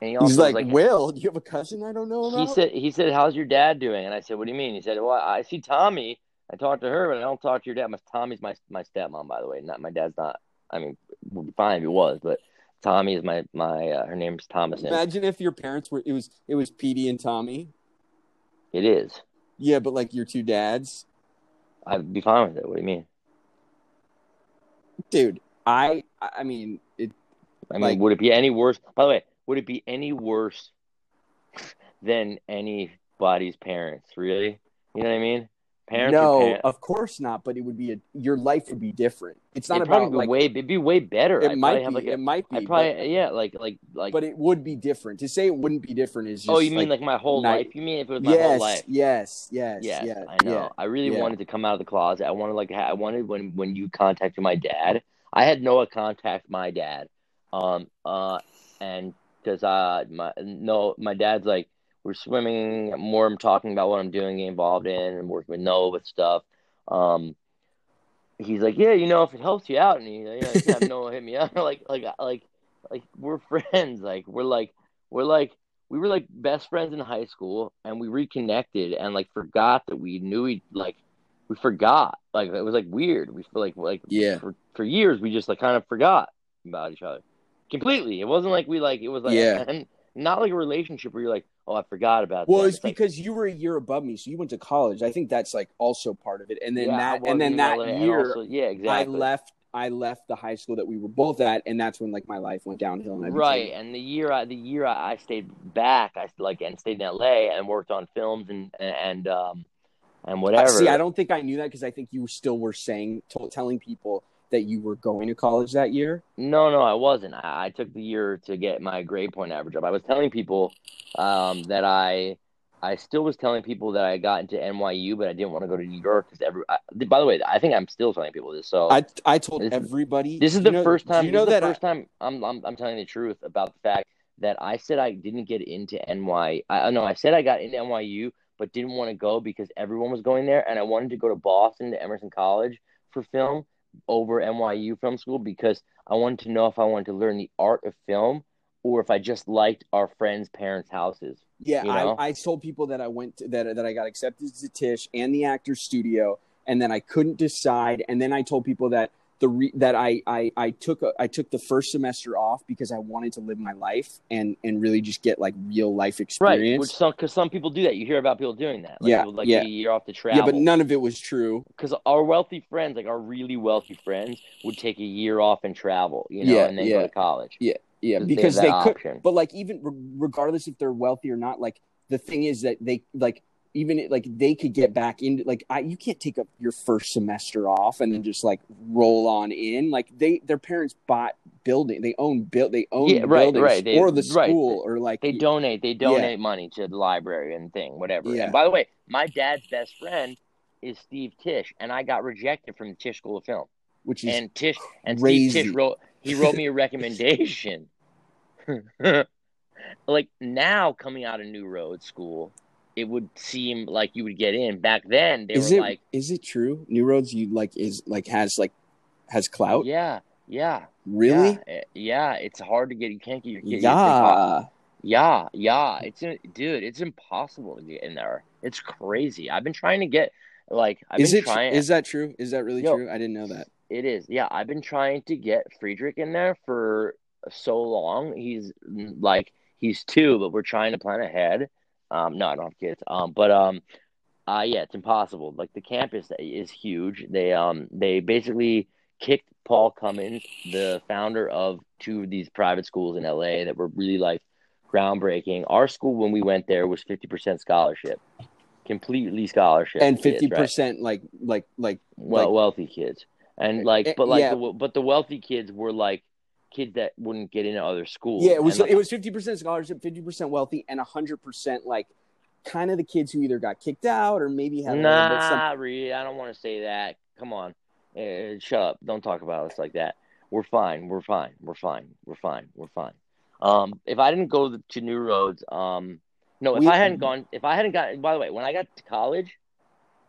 S1: and he also
S2: He's
S1: was
S2: like, Will, do you have a cousin I don't know about?
S1: he said he said how's your dad doing and i said what do you mean he said well i see tommy i talked to her but i don't talk to your dad my tommy's my my stepmom by the way. Not my dad's not i mean would be fine if he was but tommy is my my uh, her name's thomas.
S2: Imagine if your parents were it was it was Petey and Tommy.
S1: it is.
S2: Yeah, but like your two dads.
S1: i'd be fine with it. What do you mean?
S2: Dude, I I mean it
S1: i mean
S2: Like-
S1: would it be any worse by the way would it be any worse (laughs) than anybody's parents really? You know what i mean Parents
S2: no,
S1: parents.
S2: of course not. But it would be a your life would be different. It's not
S1: It'd
S2: about
S1: probably be
S2: like
S1: way. It'd be way better.
S2: it
S1: I'd
S2: might be.
S1: have like a,
S2: it might be.
S1: I probably
S2: but,
S1: yeah, like like like.
S2: but it would be different. To say it wouldn't be different is just.
S1: oh, you mean like, my whole
S2: night-
S1: life? You mean if it was my
S2: yes,
S1: whole life?
S2: yes, yes,
S1: Yes,
S2: yeah,
S1: I know.
S2: yeah.
S1: I really
S2: yeah.
S1: wanted to come out of the closet. I wanted like I wanted when when you contacted my dad. I had Noah contact my dad, um, uh, and because uh, my no, my dad's like we're swimming more. I'm talking about what I'm doing, involved in, and working with Noah with stuff. Um, he's like, yeah, you know, if it helps you out, and he like, yeah, have (laughs) Noah hit me up, (laughs) like like like like we're friends, like we're like we're like we were like best friends in high school and we reconnected and like forgot that we knew each like we forgot like it was like weird we feel like like
S2: Yeah.
S1: for, for years we just like kind of forgot about each other completely it wasn't like we like it was like
S2: Yeah.
S1: and not like a relationship where you're like oh I forgot about that.
S2: Well,
S1: them.
S2: it's
S1: like,
S2: because you were a year above me, so you went to college. I think that's like also part of it. And then
S1: yeah,
S2: that, and then that
S1: LA,
S2: year,
S1: also- yeah
S2: I left. I left the high school that we were both at, and that's when like my life went downhill. And
S1: right and the year I, the year I, stayed back I like and stayed in LA and worked on films and and um and
S2: Uh,
S1: whatever
S2: See, I don't think I knew that because I think you still were saying, t- telling people that you were going to college that year.
S1: No, no, I wasn't. I, I took the year to get my grade point average up. I was telling people um, that I, I still was telling people that I got into NYU, but I didn't want to go to New York because every. I, by the way, I think I'm still telling people this. So
S2: I I told
S1: This-
S2: everybody.
S1: this is the
S2: know-
S1: first time.
S2: You know that
S1: the
S2: I-
S1: first time I'm, I'm I'm telling the truth about the fact that I said I didn't get into NY. I no, I said I got into NYU, but didn't want to go because everyone was going there, and I wanted to go to Boston to Emerson College for film over NYU Film School because I wanted to know if I wanted to learn the art of film or if I just liked our friends' parents' houses.
S2: Yeah,
S1: you know?
S2: I, I told people that I went to, that that I got accepted to Tisch and the Actors Studio, and then I couldn't decide. And then I told people that the re, that I, I I took a, I took the first semester off because I wanted to live my life and and really just get like real life experience.
S1: Right, which some because some people do that. You hear about people doing that. Like,
S2: Yeah,
S1: people, like
S2: yeah.
S1: a year off to travel.
S2: yeah, but none of it was true.
S1: because our wealthy friends, like our really wealthy friends, would take a year off and travel, you know,
S2: Yeah,
S1: and then
S2: yeah.
S1: go to college.
S2: Yeah,
S1: yeah,
S2: because
S1: have
S2: they, could.
S1: option.
S2: But like even re- regardless if they're wealthy or not, like the thing is that they like even like they could get back into like I you can't take up your first semester off and then just like roll on in. Like they their parents bought building, they own build, they own
S1: Yeah, right,
S2: buildings
S1: right. They-
S2: or the
S1: right.
S2: school or like
S1: They donate, they donate money to the library and thing, whatever.
S2: Yeah.
S1: And by the way, my dad's best friend is Steve Tisch, and I got rejected from the Tisch School of Film.
S2: which is
S1: And Tisch and
S2: crazy.
S1: Steve Tisch wrote he wrote me a (laughs) recommendation. (laughs) like now coming out of New Roads School, it would seem like you would get in. Back then they
S2: is
S1: were
S2: it
S1: like
S2: is it true? New Roads you like is like has like has clout?
S1: Yeah, yeah.
S2: really?
S1: Yeah, eh, yeah, it's hard to get. You can't get your kid. it's impo-
S2: Yeah.
S1: yeah, yeah. It's dude. It's impossible to get in there. It's crazy. I've been trying to get like I've
S2: Is
S1: been
S2: it
S1: trying.
S2: is that true? Is that really
S1: Yo.
S2: true? I didn't know that.
S1: it is. Yeah, I've been trying to get Friedrich in there for so long. He's like he's two, but we're trying to plan ahead. Um, no, I don't have kids. Um, but um, uh, yeah, it's impossible. Like the campus is huge. They um they basically kicked Paul Cummins, the founder of two of these private schools in LA that were really like groundbreaking. Our school when we went there was fifty percent scholarship, completely scholarship,
S2: And fifty
S1: right?
S2: percent like like like
S1: well
S2: like-
S1: wealthy kids and
S2: Eh,
S1: like but like
S2: yeah.
S1: the, but the wealthy kids were like kids that wouldn't get into other schools.
S2: Yeah, it was
S1: And,
S2: it was fifty percent scholarship, fifty percent wealthy, and hundred percent like kind of the kids who either got kicked out or maybe had
S1: nah Reed, i don't want to say that. Come on. Eh, shut up. Don't talk about us like that. We're fine. We're fine. We're fine. We're fine. We're fine. Um if i didn't go to new roads um no if
S2: We-
S1: i hadn't gone if i hadn't got by the way when i got to college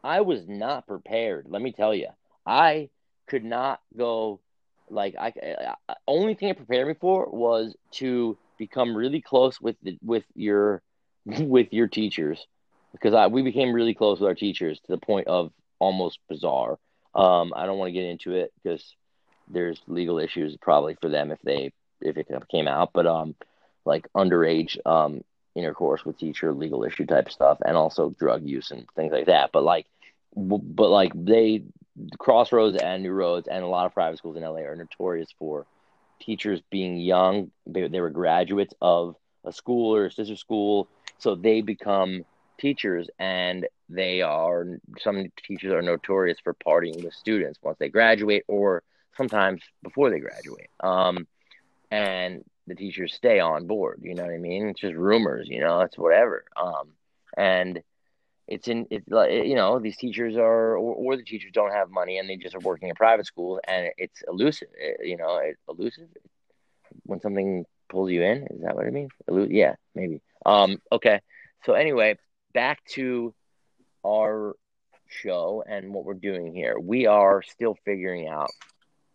S1: i was not prepared. Let me tell you i could not go like I, I only thing it prepared me for was to become really close with the, with your (laughs) with your teachers because I we became really close with our teachers to the point of almost bizarre. Um, I don't want to get into it because there's legal issues probably for them if they if it came out, but um, like underage um intercourse with teacher, legal issue type stuff, and also drug use and things like that. But like, but like they Crossroads and New Roads and a lot of private schools in LA are notorious for teachers being young. They, they were graduates of a school or a sister school, so they become teachers, and they are some teachers are notorious for partying with students once they graduate, or sometimes before they graduate. Um, and the teachers stay on board. You know what I mean? It's just rumors. You know, it's whatever. Um, and it's in it's like you know these teachers are or, or, the teachers don't have money and they just are working in private schools and it's elusive. It, you know, it, elusive when something pulls you in. Is that what I mean? Elu- yeah, maybe. Um, okay. So anyway, back to our show and what we're doing here. We are still figuring out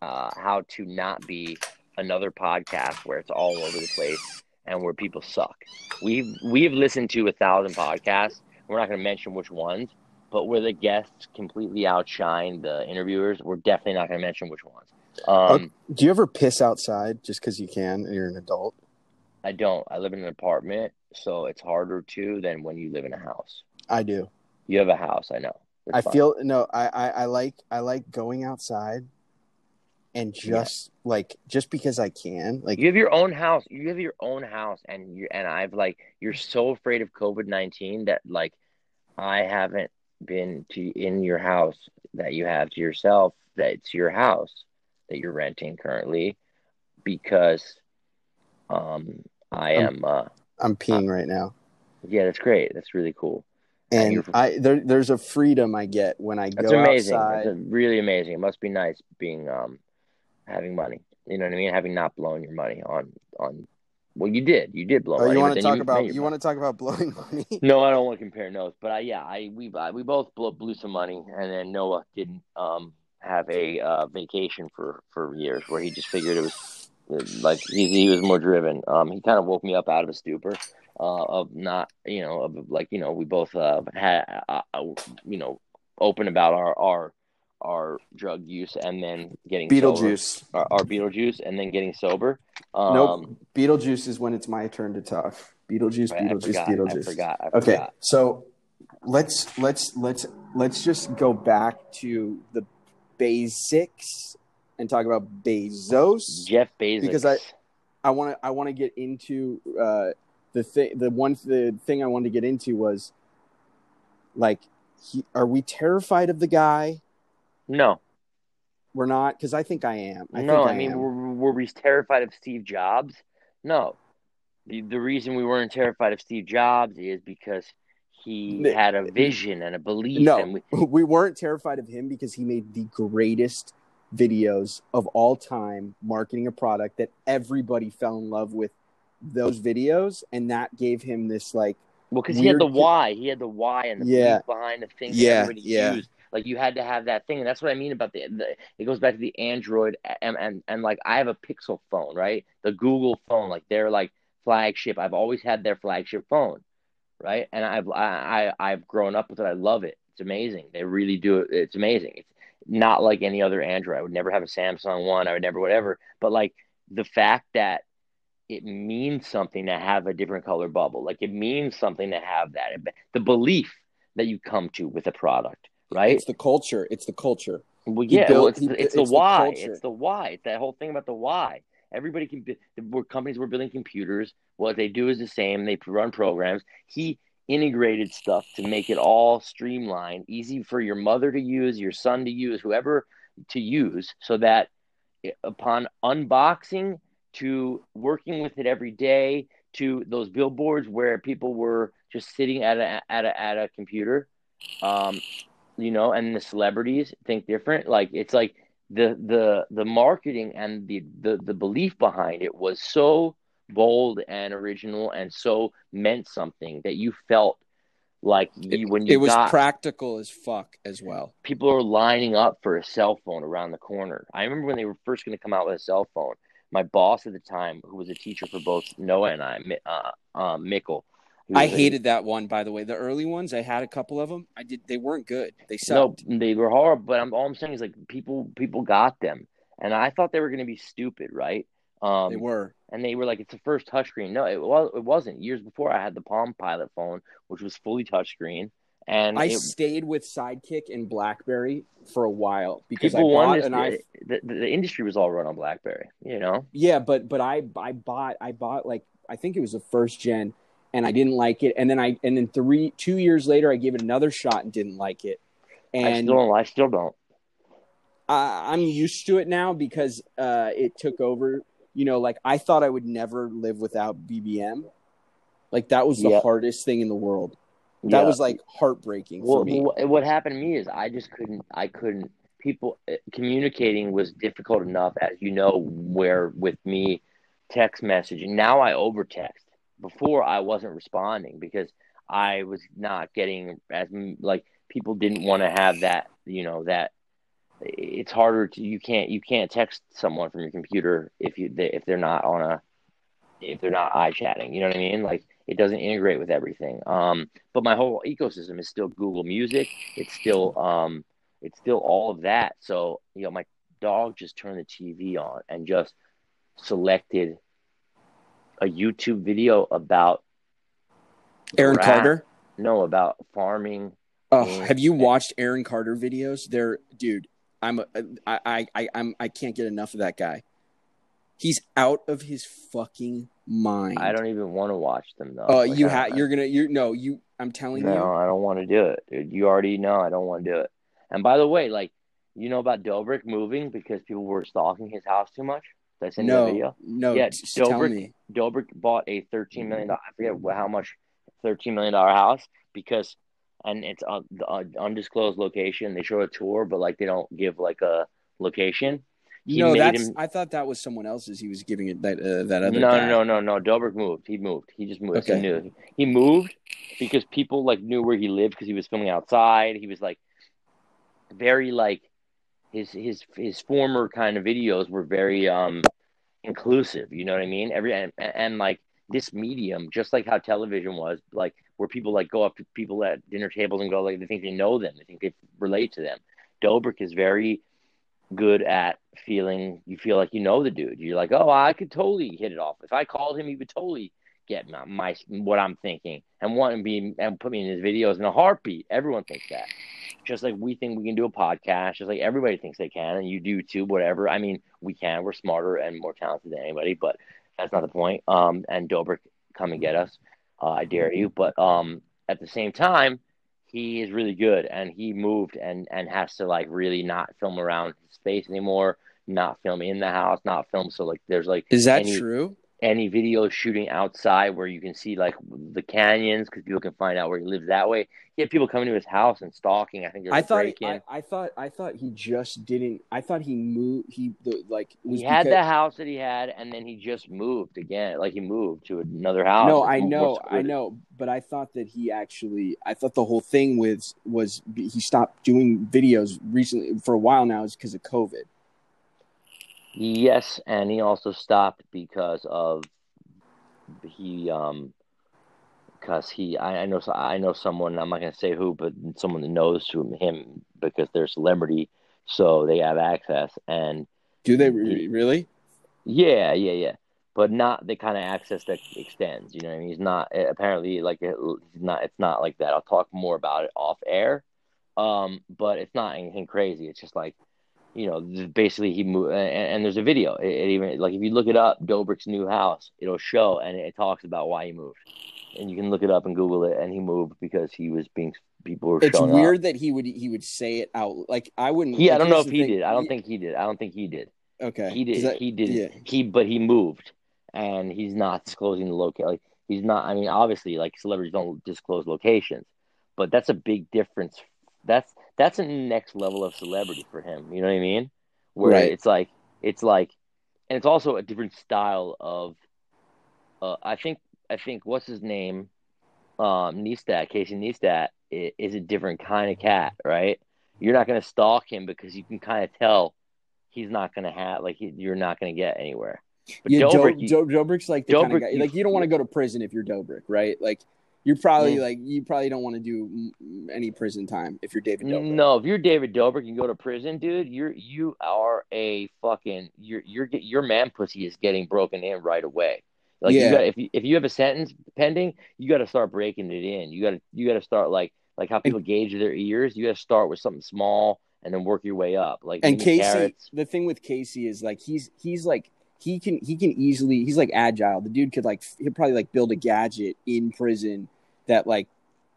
S1: uh, how to not be another podcast where it's all over the place and where people suck. We've we've listened to a thousand podcasts. We're not going to mention which ones, but where the guests completely outshine the interviewers, we're definitely not going to mention which ones. Um,
S2: Do you ever piss outside just because you can and you're an adult?
S1: I don't. I live in an apartment, so it's harder to than when you live in a house.
S2: I do.
S1: You have a house, I know.
S2: It's I feel no. I, I I like I like going outside, and just yeah. like just because I can, like
S1: you have your own house. You have your own house, and you and I've like you're so afraid of COVID nineteen that like I haven't been to in your house that you have to yourself. That it's your house that you're renting currently, because um I
S2: I'm,
S1: am. Uh,
S2: I'm peeing right now.
S1: Yeah, that's great. That's really cool.
S2: And, and I there, there's a freedom I get when I
S1: that's
S2: go
S1: amazing.
S2: outside.
S1: That's really amazing. It must be nice being um having money. You know what I mean? Having not blown your money on on. Well, you did. You did blow.
S2: Oh,
S1: money,
S2: you want to talk about? You want to talk about blowing (laughs) money? (laughs)
S1: no, I don't want to compare notes. But I, yeah, I we I, we both blew, blew some money, and then Noah didn't um have a uh, vacation for for years, where he just figured it was like he, he was more driven. Um, he kind of woke me up out of a stupor uh, of not, you know, of like you know we both uh, had, uh, uh, you know, open about our our our drug use and then getting
S2: Beetlejuice,
S1: our, our Beetlejuice, and then getting sober. Um,
S2: nope, Beetlejuice is when it's my turn to talk. Beetlejuice,
S1: right,
S2: Beetlejuice,
S1: I forgot,
S2: Beetlejuice.
S1: I forgot, I
S2: okay,
S1: forgot.
S2: so let's let's let's let's just go back to the basics and talk about Bezos,
S1: Jeff Bezos,
S2: because I I want to I want to get into uh, the thing. The one the thing I wanted to get into was like, he, are we terrified of the guy?
S1: No,
S2: we're not because I think I am. I
S1: no,
S2: I,
S1: I, mean,
S2: am.
S1: were, were we terrified of Steve Jobs? No, the the reason we weren't terrified of Steve Jobs is because he had a uh, vision and a belief.
S2: No,
S1: and
S2: we, (laughs) we weren't terrified of him because he made the greatest videos of all time marketing a product that everybody fell in love with those videos and that gave him this like
S1: well because he had the why he had the why and the yeah. behind the thing yeah, everybody yeah. used like you had to have that thing and that's what i mean about the, the it goes back to the android and, and and like i have a pixel phone right the google phone like they're like flagship i've always had their flagship phone right and i've i, I i've grown up with it i love it it's amazing they really do it it's amazing it's not like any other Android. I would never have a Samsung one. I would never whatever. But like the fact that it means something to have a different color bubble, like it means something to have that. The belief that you come to with a product, right?
S2: It's the culture. It's the culture.
S1: Well, yeah, well, it's, he, the, it's, it's, the why. The it's the why. It's that whole thing about the why. Everybody can. Where companies were building computers, what they do is the same. They run programs. He integrated stuff to make it all streamlined, easy for your mother to use, your son to use, whoever to use, so that upon unboxing to working with it every day to those billboards where people were just sitting at a at a at a computer, um, you know, and the celebrities think different. Like it's like the the the marketing and the the the belief behind it was so bold and original and so meant something that you felt like you, when you
S2: it was
S1: got,
S2: practical as fuck as well.
S1: People are lining up for a cell phone around the corner. I remember when they were first going to come out with a cell phone. My boss at the time, who was a teacher for both Noah and I, uh, uh, Mickle.
S2: I hated that one, by the way. The early ones, I had a couple of them. I did. They weren't good. They sucked.
S1: No, they were horrible. But I'm, all I'm saying is like people, people got them, and I thought they were going to be stupid, right?
S2: Um, they were,
S1: and they were like, "It's the first touchscreen." No, it was. It wasn't. Years before, I had the Palm Pilot phone, which was fully touchscreen, and
S2: I
S1: it,
S2: stayed with Sidekick and BlackBerry for a while because I bought an
S1: I. The, the industry was all run on BlackBerry, you know.
S2: Yeah, but but I I bought I bought like I think it was the first gen and I didn't like it. And then I and then three two years later, I gave it another shot and didn't like it.
S1: I
S2: And
S1: still. I still don't.
S2: I, I'm used to it now because uh, it took over. You know, like I thought I would never live without BBM. Like that was the
S1: Yeah.
S2: hardest thing in the world. That
S1: Yeah.
S2: was like heartbreaking for
S1: Well,
S2: me.
S1: wh- what happened to me is I just couldn't. I couldn't. People uh, communicating was difficult enough, as you know, where with me, text messaging. Now I over text. Before I wasn't responding because I was not getting as like people didn't want to have that. You know that it's harder to you can't you can't text someone from your computer if you if they're not on a if they're not eye chatting. You know what I mean? Like it doesn't integrate with everything. Um, but my whole ecosystem is still Google Music. It's still um, it's still all of that. So you know, my dog just turned the TV on and just selected a YouTube video about
S2: Aaron
S1: rat-
S2: Carter.
S1: No, about farming.
S2: Oh, have you watched Aaron Carter videos? They're dude. I'm a, I I I I'm I can't get enough of that guy. He's out of his fucking mind.
S1: I don't even want to watch them though.
S2: Oh,
S1: Like,
S2: you have. You're gonna. You no. You. I'm telling
S1: No,
S2: you.
S1: I don't want to do it. Dude. You already know I don't want to do it. And by the way, like you know about Dobrik moving because people were stalking his house too much. Did I send you a
S2: No.
S1: video?
S2: No.
S1: Yeah,
S2: just tell
S1: Dobrik-
S2: me.
S1: Dobrik bought a thirteen million dollar. I forget how much, thirteen million dollar house because, and it's a, a undisclosed location. They show a tour, but like they don't give like a location. He
S2: no, that's.
S1: him-
S2: I thought that was someone else's. He was giving it that uh, that other
S1: no,
S2: guy.
S1: no, no, no. Dobrik moved. He moved. He just moved.
S2: Okay.
S1: He knew. He moved because people like knew where he lived because he was filming outside. He was like very like his his his former kind of videos were very um inclusive. You know what I mean? Every and, and like this medium, just like how television was, like where people like go up to people at dinner tables and go like they think they know them, they think they relate to them. Dobrik is very good at feeling you feel like you know the dude. You're like, oh, I could totally hit it off. If I called him, he would totally get my, my what I'm thinking and want to be and put me in his videos in a heartbeat. Everyone thinks that. Just like we think we can do a podcast, just like everybody thinks they can, and you do too. Whatever. I mean, we can. We're smarter and more talented than anybody, but that's not the point. Um, and Dobrik, come and get us. Uh, I dare you. But um, at the same time, he is really good, and he moved and and has to like really not film around his space anymore, not film in the house, not film. So like, there's like
S2: Is that
S1: any,
S2: true?
S1: Any videos shooting outside where you can see like the canyons because people can find out where he lives that way. He had people coming to his house and stalking. I think there's
S2: I thought. I, I thought. I thought he just didn't. I thought he moved. He the, like was
S1: He had
S2: because-
S1: the house that he had, and then he just moved again. Like he moved to another house.
S2: No, I know, I know, but I thought that he actually, I thought the whole thing was was he stopped doing videos recently for a while now is because of COVID.
S1: Yes, and he also stopped because of he um because he I, I know I know someone I'm not gonna say who but someone that knows him because they're celebrity so they have access and
S2: Do they re- really?
S1: yeah yeah yeah but not the kind of access that extends you know what I mean? He's not apparently like it, he's not it's not like that. I'll talk more about it off air um but it's not anything crazy. It's just like you know, basically he moved, and, and there's a video. It, it even like if you look it up, Dobrik's new house, it'll show, and it talks about why he moved, and you can look it up and Google it. And he moved because he was being people were
S2: It's weird
S1: up.
S2: that he would he would say it out. Like I wouldn't.
S1: He, I don't know if he
S2: thing.
S1: did. I don't
S2: He-
S1: think he did. I don't think he did.
S2: Okay,
S1: He did.
S2: I-
S1: he did.
S2: yeah.
S1: He, but he moved, and he's not disclosing the location. Like he's not. I mean, obviously, like celebrities don't disclose locations, but that's a big difference. That's that's a next level of celebrity for him. You know what I mean? Where
S2: Right.
S1: it's like it's like, and it's also a different style of. Uh, I think I think what's his name, um, Neistat, Casey Neistat, is, a different kind of cat, right? You're not going to stalk him because you can kind of tell he's not going to have like he, you're not going to get anywhere. But
S2: yeah,
S1: Dobrik,
S2: Dobrik, Dobrik's like the kind
S1: Dobrik,
S2: of guy. Like you don't want to go to prison if you're Dobrik, right? Like you're probably
S1: Yeah.
S2: like you probably don't want to do any prison time if you're David Dobrik.
S1: No, if you're David Dobrik and go to prison, dude, you're you are a fucking you're you're get your man pussy is getting broken in right away. Like
S2: Yeah.
S1: you got if you if you have a sentence pending, you got to start breaking it in. You got to you got to start like like how people gauge their ears. You got to start with something small and then work your way up. Like
S2: and Casey,
S1: Carrots.
S2: the thing with Casey is like he's he's like he can he can easily he's like agile. The dude could like he'll probably like build a gadget in prison that like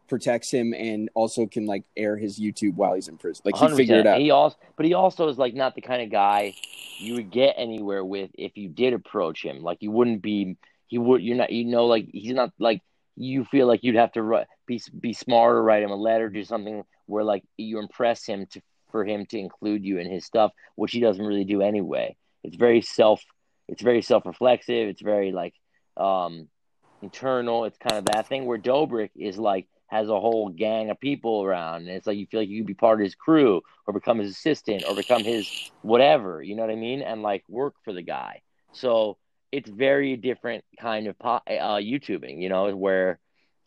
S2: protects him and also can like air his YouTube while he's in prison. Like he
S1: 100%.
S2: figured it out.
S1: He also, but he also is like not the kind of guy you would get anywhere with if you did approach him. Like you wouldn't be, he would, you're not, you know, like he's not like you feel like you'd have to be be smarter, write him a letter, do something where like you impress him to for him to include you in his stuff, which he doesn't really do anyway. It's very self, it's very self reflexive. It's very like um internal. It's kind of that thing where Dobrik is like has a whole gang of people around, and it's like you feel like you could be part of his crew or become his assistant or become his whatever. You know what I mean? And like work for the guy. So it's very different kind of po- uh, YouTubing. You know, where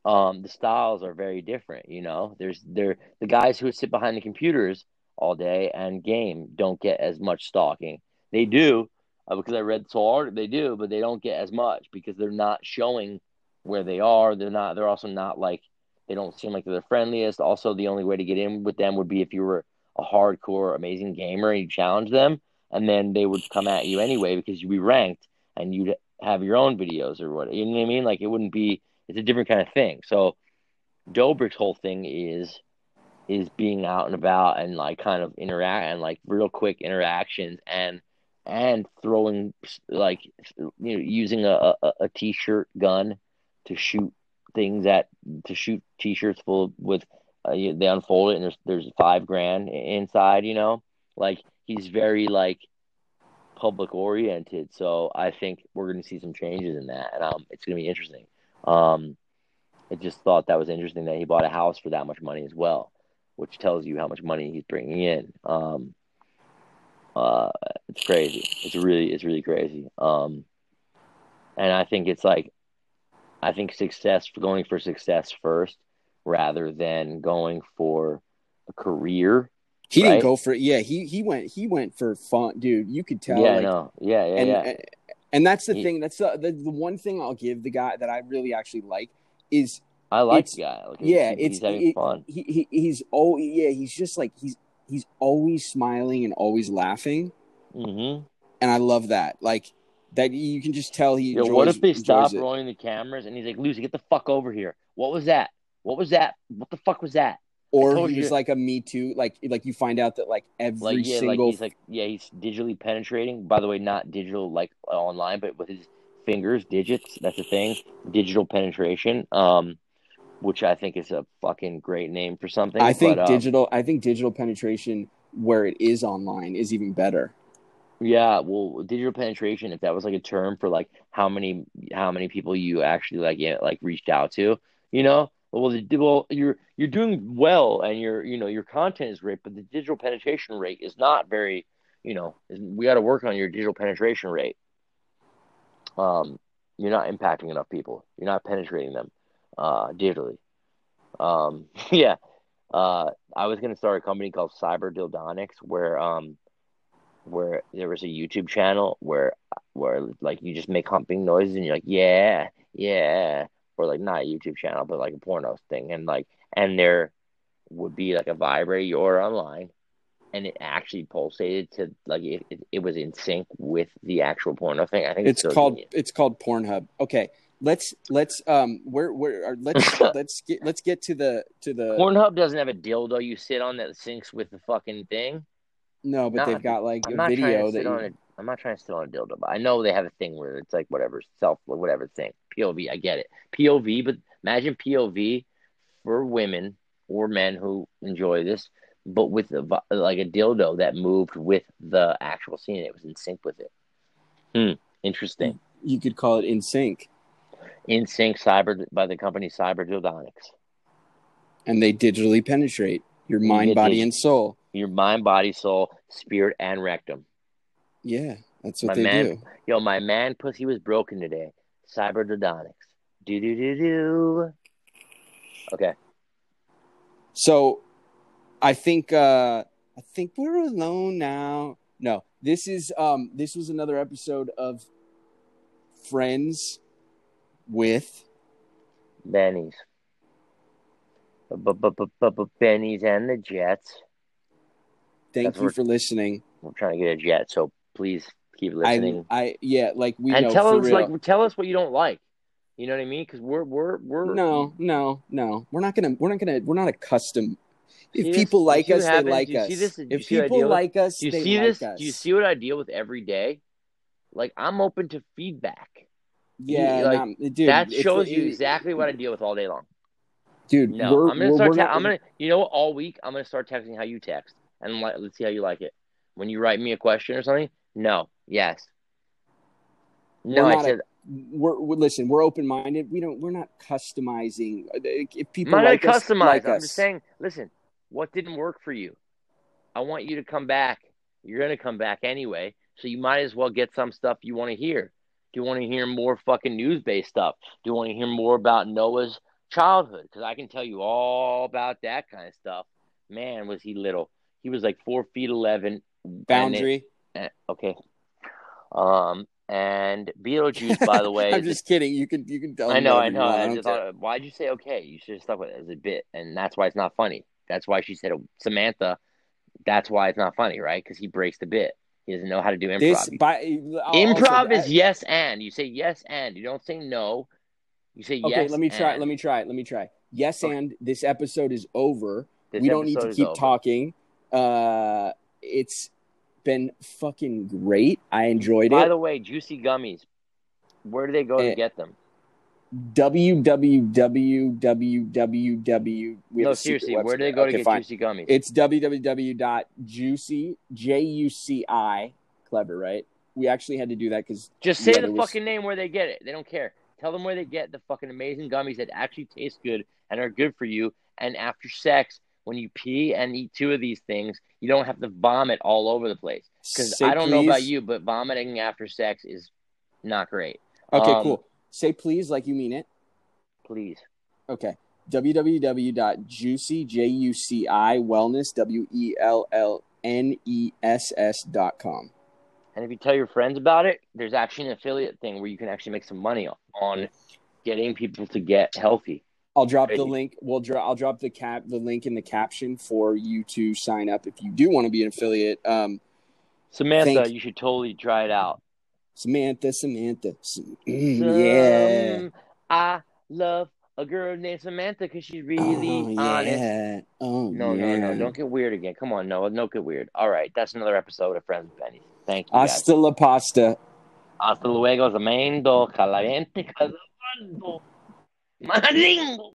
S1: um the styles are very different. You know, there's there the guys who sit behind the computers all day and game don't get as much stalking. They do uh, because I read so hard. They do, but they don't get as much because they're not showing where they are. They're not. They're also not like they don't seem like they're the friendliest. Also, the only way to get in with them would be if you were a hardcore, amazing gamer and you challenge them, and then they would come at you anyway because you'd be ranked and you'd have your own videos or what. You know what I mean? Like it wouldn't be. It's a different kind of thing. So Dobrik's whole thing is is being out and about and like kind of interact and like real quick interactions and and throwing like you know using a, a, a t-shirt gun to shoot things at to shoot t-shirts full of, with uh, you, they unfold it and there's there's five grand inside you know? Like he's very like public oriented so i think we're going to see some changes in that and um it's going to be interesting. Um i just thought that was interesting that he bought a house for that much money as well which tells you how much money he's bringing in. Um uh it's crazy it's really it's really crazy um and i think it's like I think success going for success first rather than going for a career.
S2: He
S1: right?
S2: didn't go for yeah. He he went he went for fun, dude. You could tell.
S1: yeah,
S2: like,
S1: no, yeah, yeah,
S2: and,
S1: yeah.
S2: and that's the
S1: He-
S2: thing. That's the, the the one thing I'll give the guy that I really actually like is
S1: I like the guy. Like,
S2: yeah,
S1: he's,
S2: it's
S1: he's having
S2: it-
S1: fun.
S2: He, he he's oh yeah. He's just like he's he's always smiling and always laughing,
S1: Mm-hmm.
S2: and I love that. Like that you can just tell he.
S1: Yo,
S2: enjoys,
S1: what if they stop
S2: it.
S1: rolling the cameras and he's like, Lucy, get the fuck over here. What was that? What was that? What the fuck was that?
S2: Or
S1: told
S2: he
S1: you-
S2: like a Me Too, like like you find out that like every
S1: Like, yeah, like
S2: single
S1: he's like, yeah, he's digitally penetrating. By the way, not digital like online, but with his fingers, digits. That's a thing. Digital penetration. Um, which I think is a fucking great name for something.
S2: I think
S1: but, um,
S2: digital. I think digital penetration where it is online is even better.
S1: Yeah, well, digital penetration, if that was like a term for like how many how many people you actually like yeah, like reached out to, you know? Well, the, well, you're you're doing well and your you know your content is great, but the digital penetration rate is not very, you know, we got to work on your digital penetration rate. Um, you're not impacting enough people. You're not penetrating them uh digitally. Um, (laughs) yeah. Uh, I was gonna start a company called Cyber Dildonics where um where there was a YouTube channel where where like you just make humping noises and you're like yeah yeah or like not a YouTube channel but like a porno thing and like and there would be like a vibrator or online and it actually pulsated to like it, it, it was in sync with the actual porno thing. I think it's,
S2: It's called
S1: genius.
S2: it's called Pornhub. Okay, let's let's um where where let's (laughs) let's get let's get to the to the
S1: Pornhub doesn't have a dildo you sit on that syncs with the fucking thing.
S2: no, but
S1: Nah,
S2: they've got like
S1: I'm
S2: a video that you,
S1: it. I'm not trying to sit on a dildo, but I know they have a thing where it's like whatever self, whatever thing POV. I get it, POV. But imagine POV for women or men who enjoy this, but with a, like a dildo that moved with the actual scene. It was in sync with it. Hmm. Interesting.
S2: you could call it in sync,
S1: In sync, cyber by the company Cyber Dildonics.
S2: and they digitally penetrate your mind, body,
S1: dig-
S2: and soul.
S1: Your mind, body, soul, spirit, and rectum.
S2: Yeah, that's what
S1: My
S2: they
S1: man-
S2: do.
S1: Yo, my man pussy was broken today. Cyber Dildonics. Do do do do. Okay.
S2: So, I think uh I think we're alone now. No, this is um this was another episode of Friends with
S1: Benny's. Benny's and the Jets.
S2: Thank
S1: That's
S2: you for listening.
S1: We're trying to get a jet, so please keep listening.
S2: I, I, yeah, like we
S1: and
S2: know
S1: tell us
S2: real.
S1: like tell us what you don't like. You know what I mean? Because we're we're we're
S2: no, no, no. We're not gonna. We're not gonna. We're not accustomed. custom.
S1: See
S2: If
S1: this?
S2: people like us, they like us.
S1: this?
S2: If
S1: see what I
S2: people like us,
S1: Do you
S2: they
S1: see
S2: like
S1: this?
S2: us.
S1: Do you see what I deal with every day? Like I'm open to feedback.
S2: Yeah,
S1: like,
S2: nah, dude.
S1: that shows you exactly what I deal with all day long.
S2: Dude,
S1: No,
S2: we're,
S1: I'm gonna
S2: we're,
S1: start.
S2: we're
S1: te-
S2: not,
S1: I'm gonna. You know what? All week I'm gonna start texting how you text, and let, let's see how you like it. When you write me a question or something, no, yes, no. I
S2: not a-
S1: said
S2: we're, we're listen. We're open minded. We don't. We're not customizing. If people
S1: I'm not
S2: like us,
S1: customize.
S2: like
S1: I'm
S2: us.
S1: just saying. Listen, what didn't work for you? I want you to come back. You're gonna come back anyway, so you might as well get some stuff you want to hear. Do you want to hear more fucking news based stuff? Do you want to hear more about Noah's childhood? Because I can tell you all about that kind of stuff. Man, was he little? He was like four feet eleven. and it-
S2: Boundary.
S1: eh, okay. Um, and Beetlejuice, by the (laughs) way,
S2: I'm just kidding. You can. You can tell.
S1: I know, I know. I just thought, why'd you say okay? You should have stuck with it as a bit, and that's why it's not funny. That's why she said Samantha. That's why it's not funny, right? Because he breaks the bit. He doesn't know how to do improv.
S2: This by also,
S1: improv is yes and. You say yes and. You don't say no. You say
S2: Okay,
S1: yes.
S2: Okay, let me try.
S1: and.
S2: Let me try. Let me try. Yes,
S1: Okay.
S2: and this episode is over.
S1: This
S2: we don't need to keep
S1: over.
S2: talking. Uh, it's been fucking great. I enjoyed
S1: By
S2: it.
S1: By the way, juicy gummies. Where do they go to
S2: Eh,
S1: get them?
S2: Www.
S1: No, seriously, where do they go to
S2: Okay,
S1: get
S2: fine.
S1: juicy gummies?
S2: It's www.juicy j u c i clever, right? We actually had to do that because
S1: Just say
S2: yeah,
S1: the
S2: was-
S1: fucking name where they get it. They don't care. Tell them where they get the fucking amazing gummies that actually taste good and are good for you. And after sex, when you pee and eat two of these things, you don't have to vomit all over the place. Because I don't know about you, but vomiting after sex is not great.
S2: Okay,
S1: Um,
S2: cool. Say please like you mean it.
S1: Please.
S2: Okay. www.juicy j u c i wellness w e l l n e s s dot com.
S1: And if you tell your friends about it, there's actually an affiliate thing where you can actually make some money on getting people to get healthy.
S2: I'll drop the link. We'll drop. I'll drop the cap the link in the caption for you to sign up if you do want to be an affiliate. Um,
S1: Samantha, you should totally try it out.
S2: Samantha, Samantha, yeah.
S1: Um, I love a girl named Samantha because she's really
S2: oh,
S1: honest.
S2: yeah. Oh
S1: No,
S2: yeah.
S1: no, no. Don't get weird again. Come on, Noah. Don't get weird. All right. That's another episode of Friends with Benny. Thank you, guys.
S2: Hasta la pasta.
S1: Hasta luego, Zamendo, Caliente, Casabando, Maringo.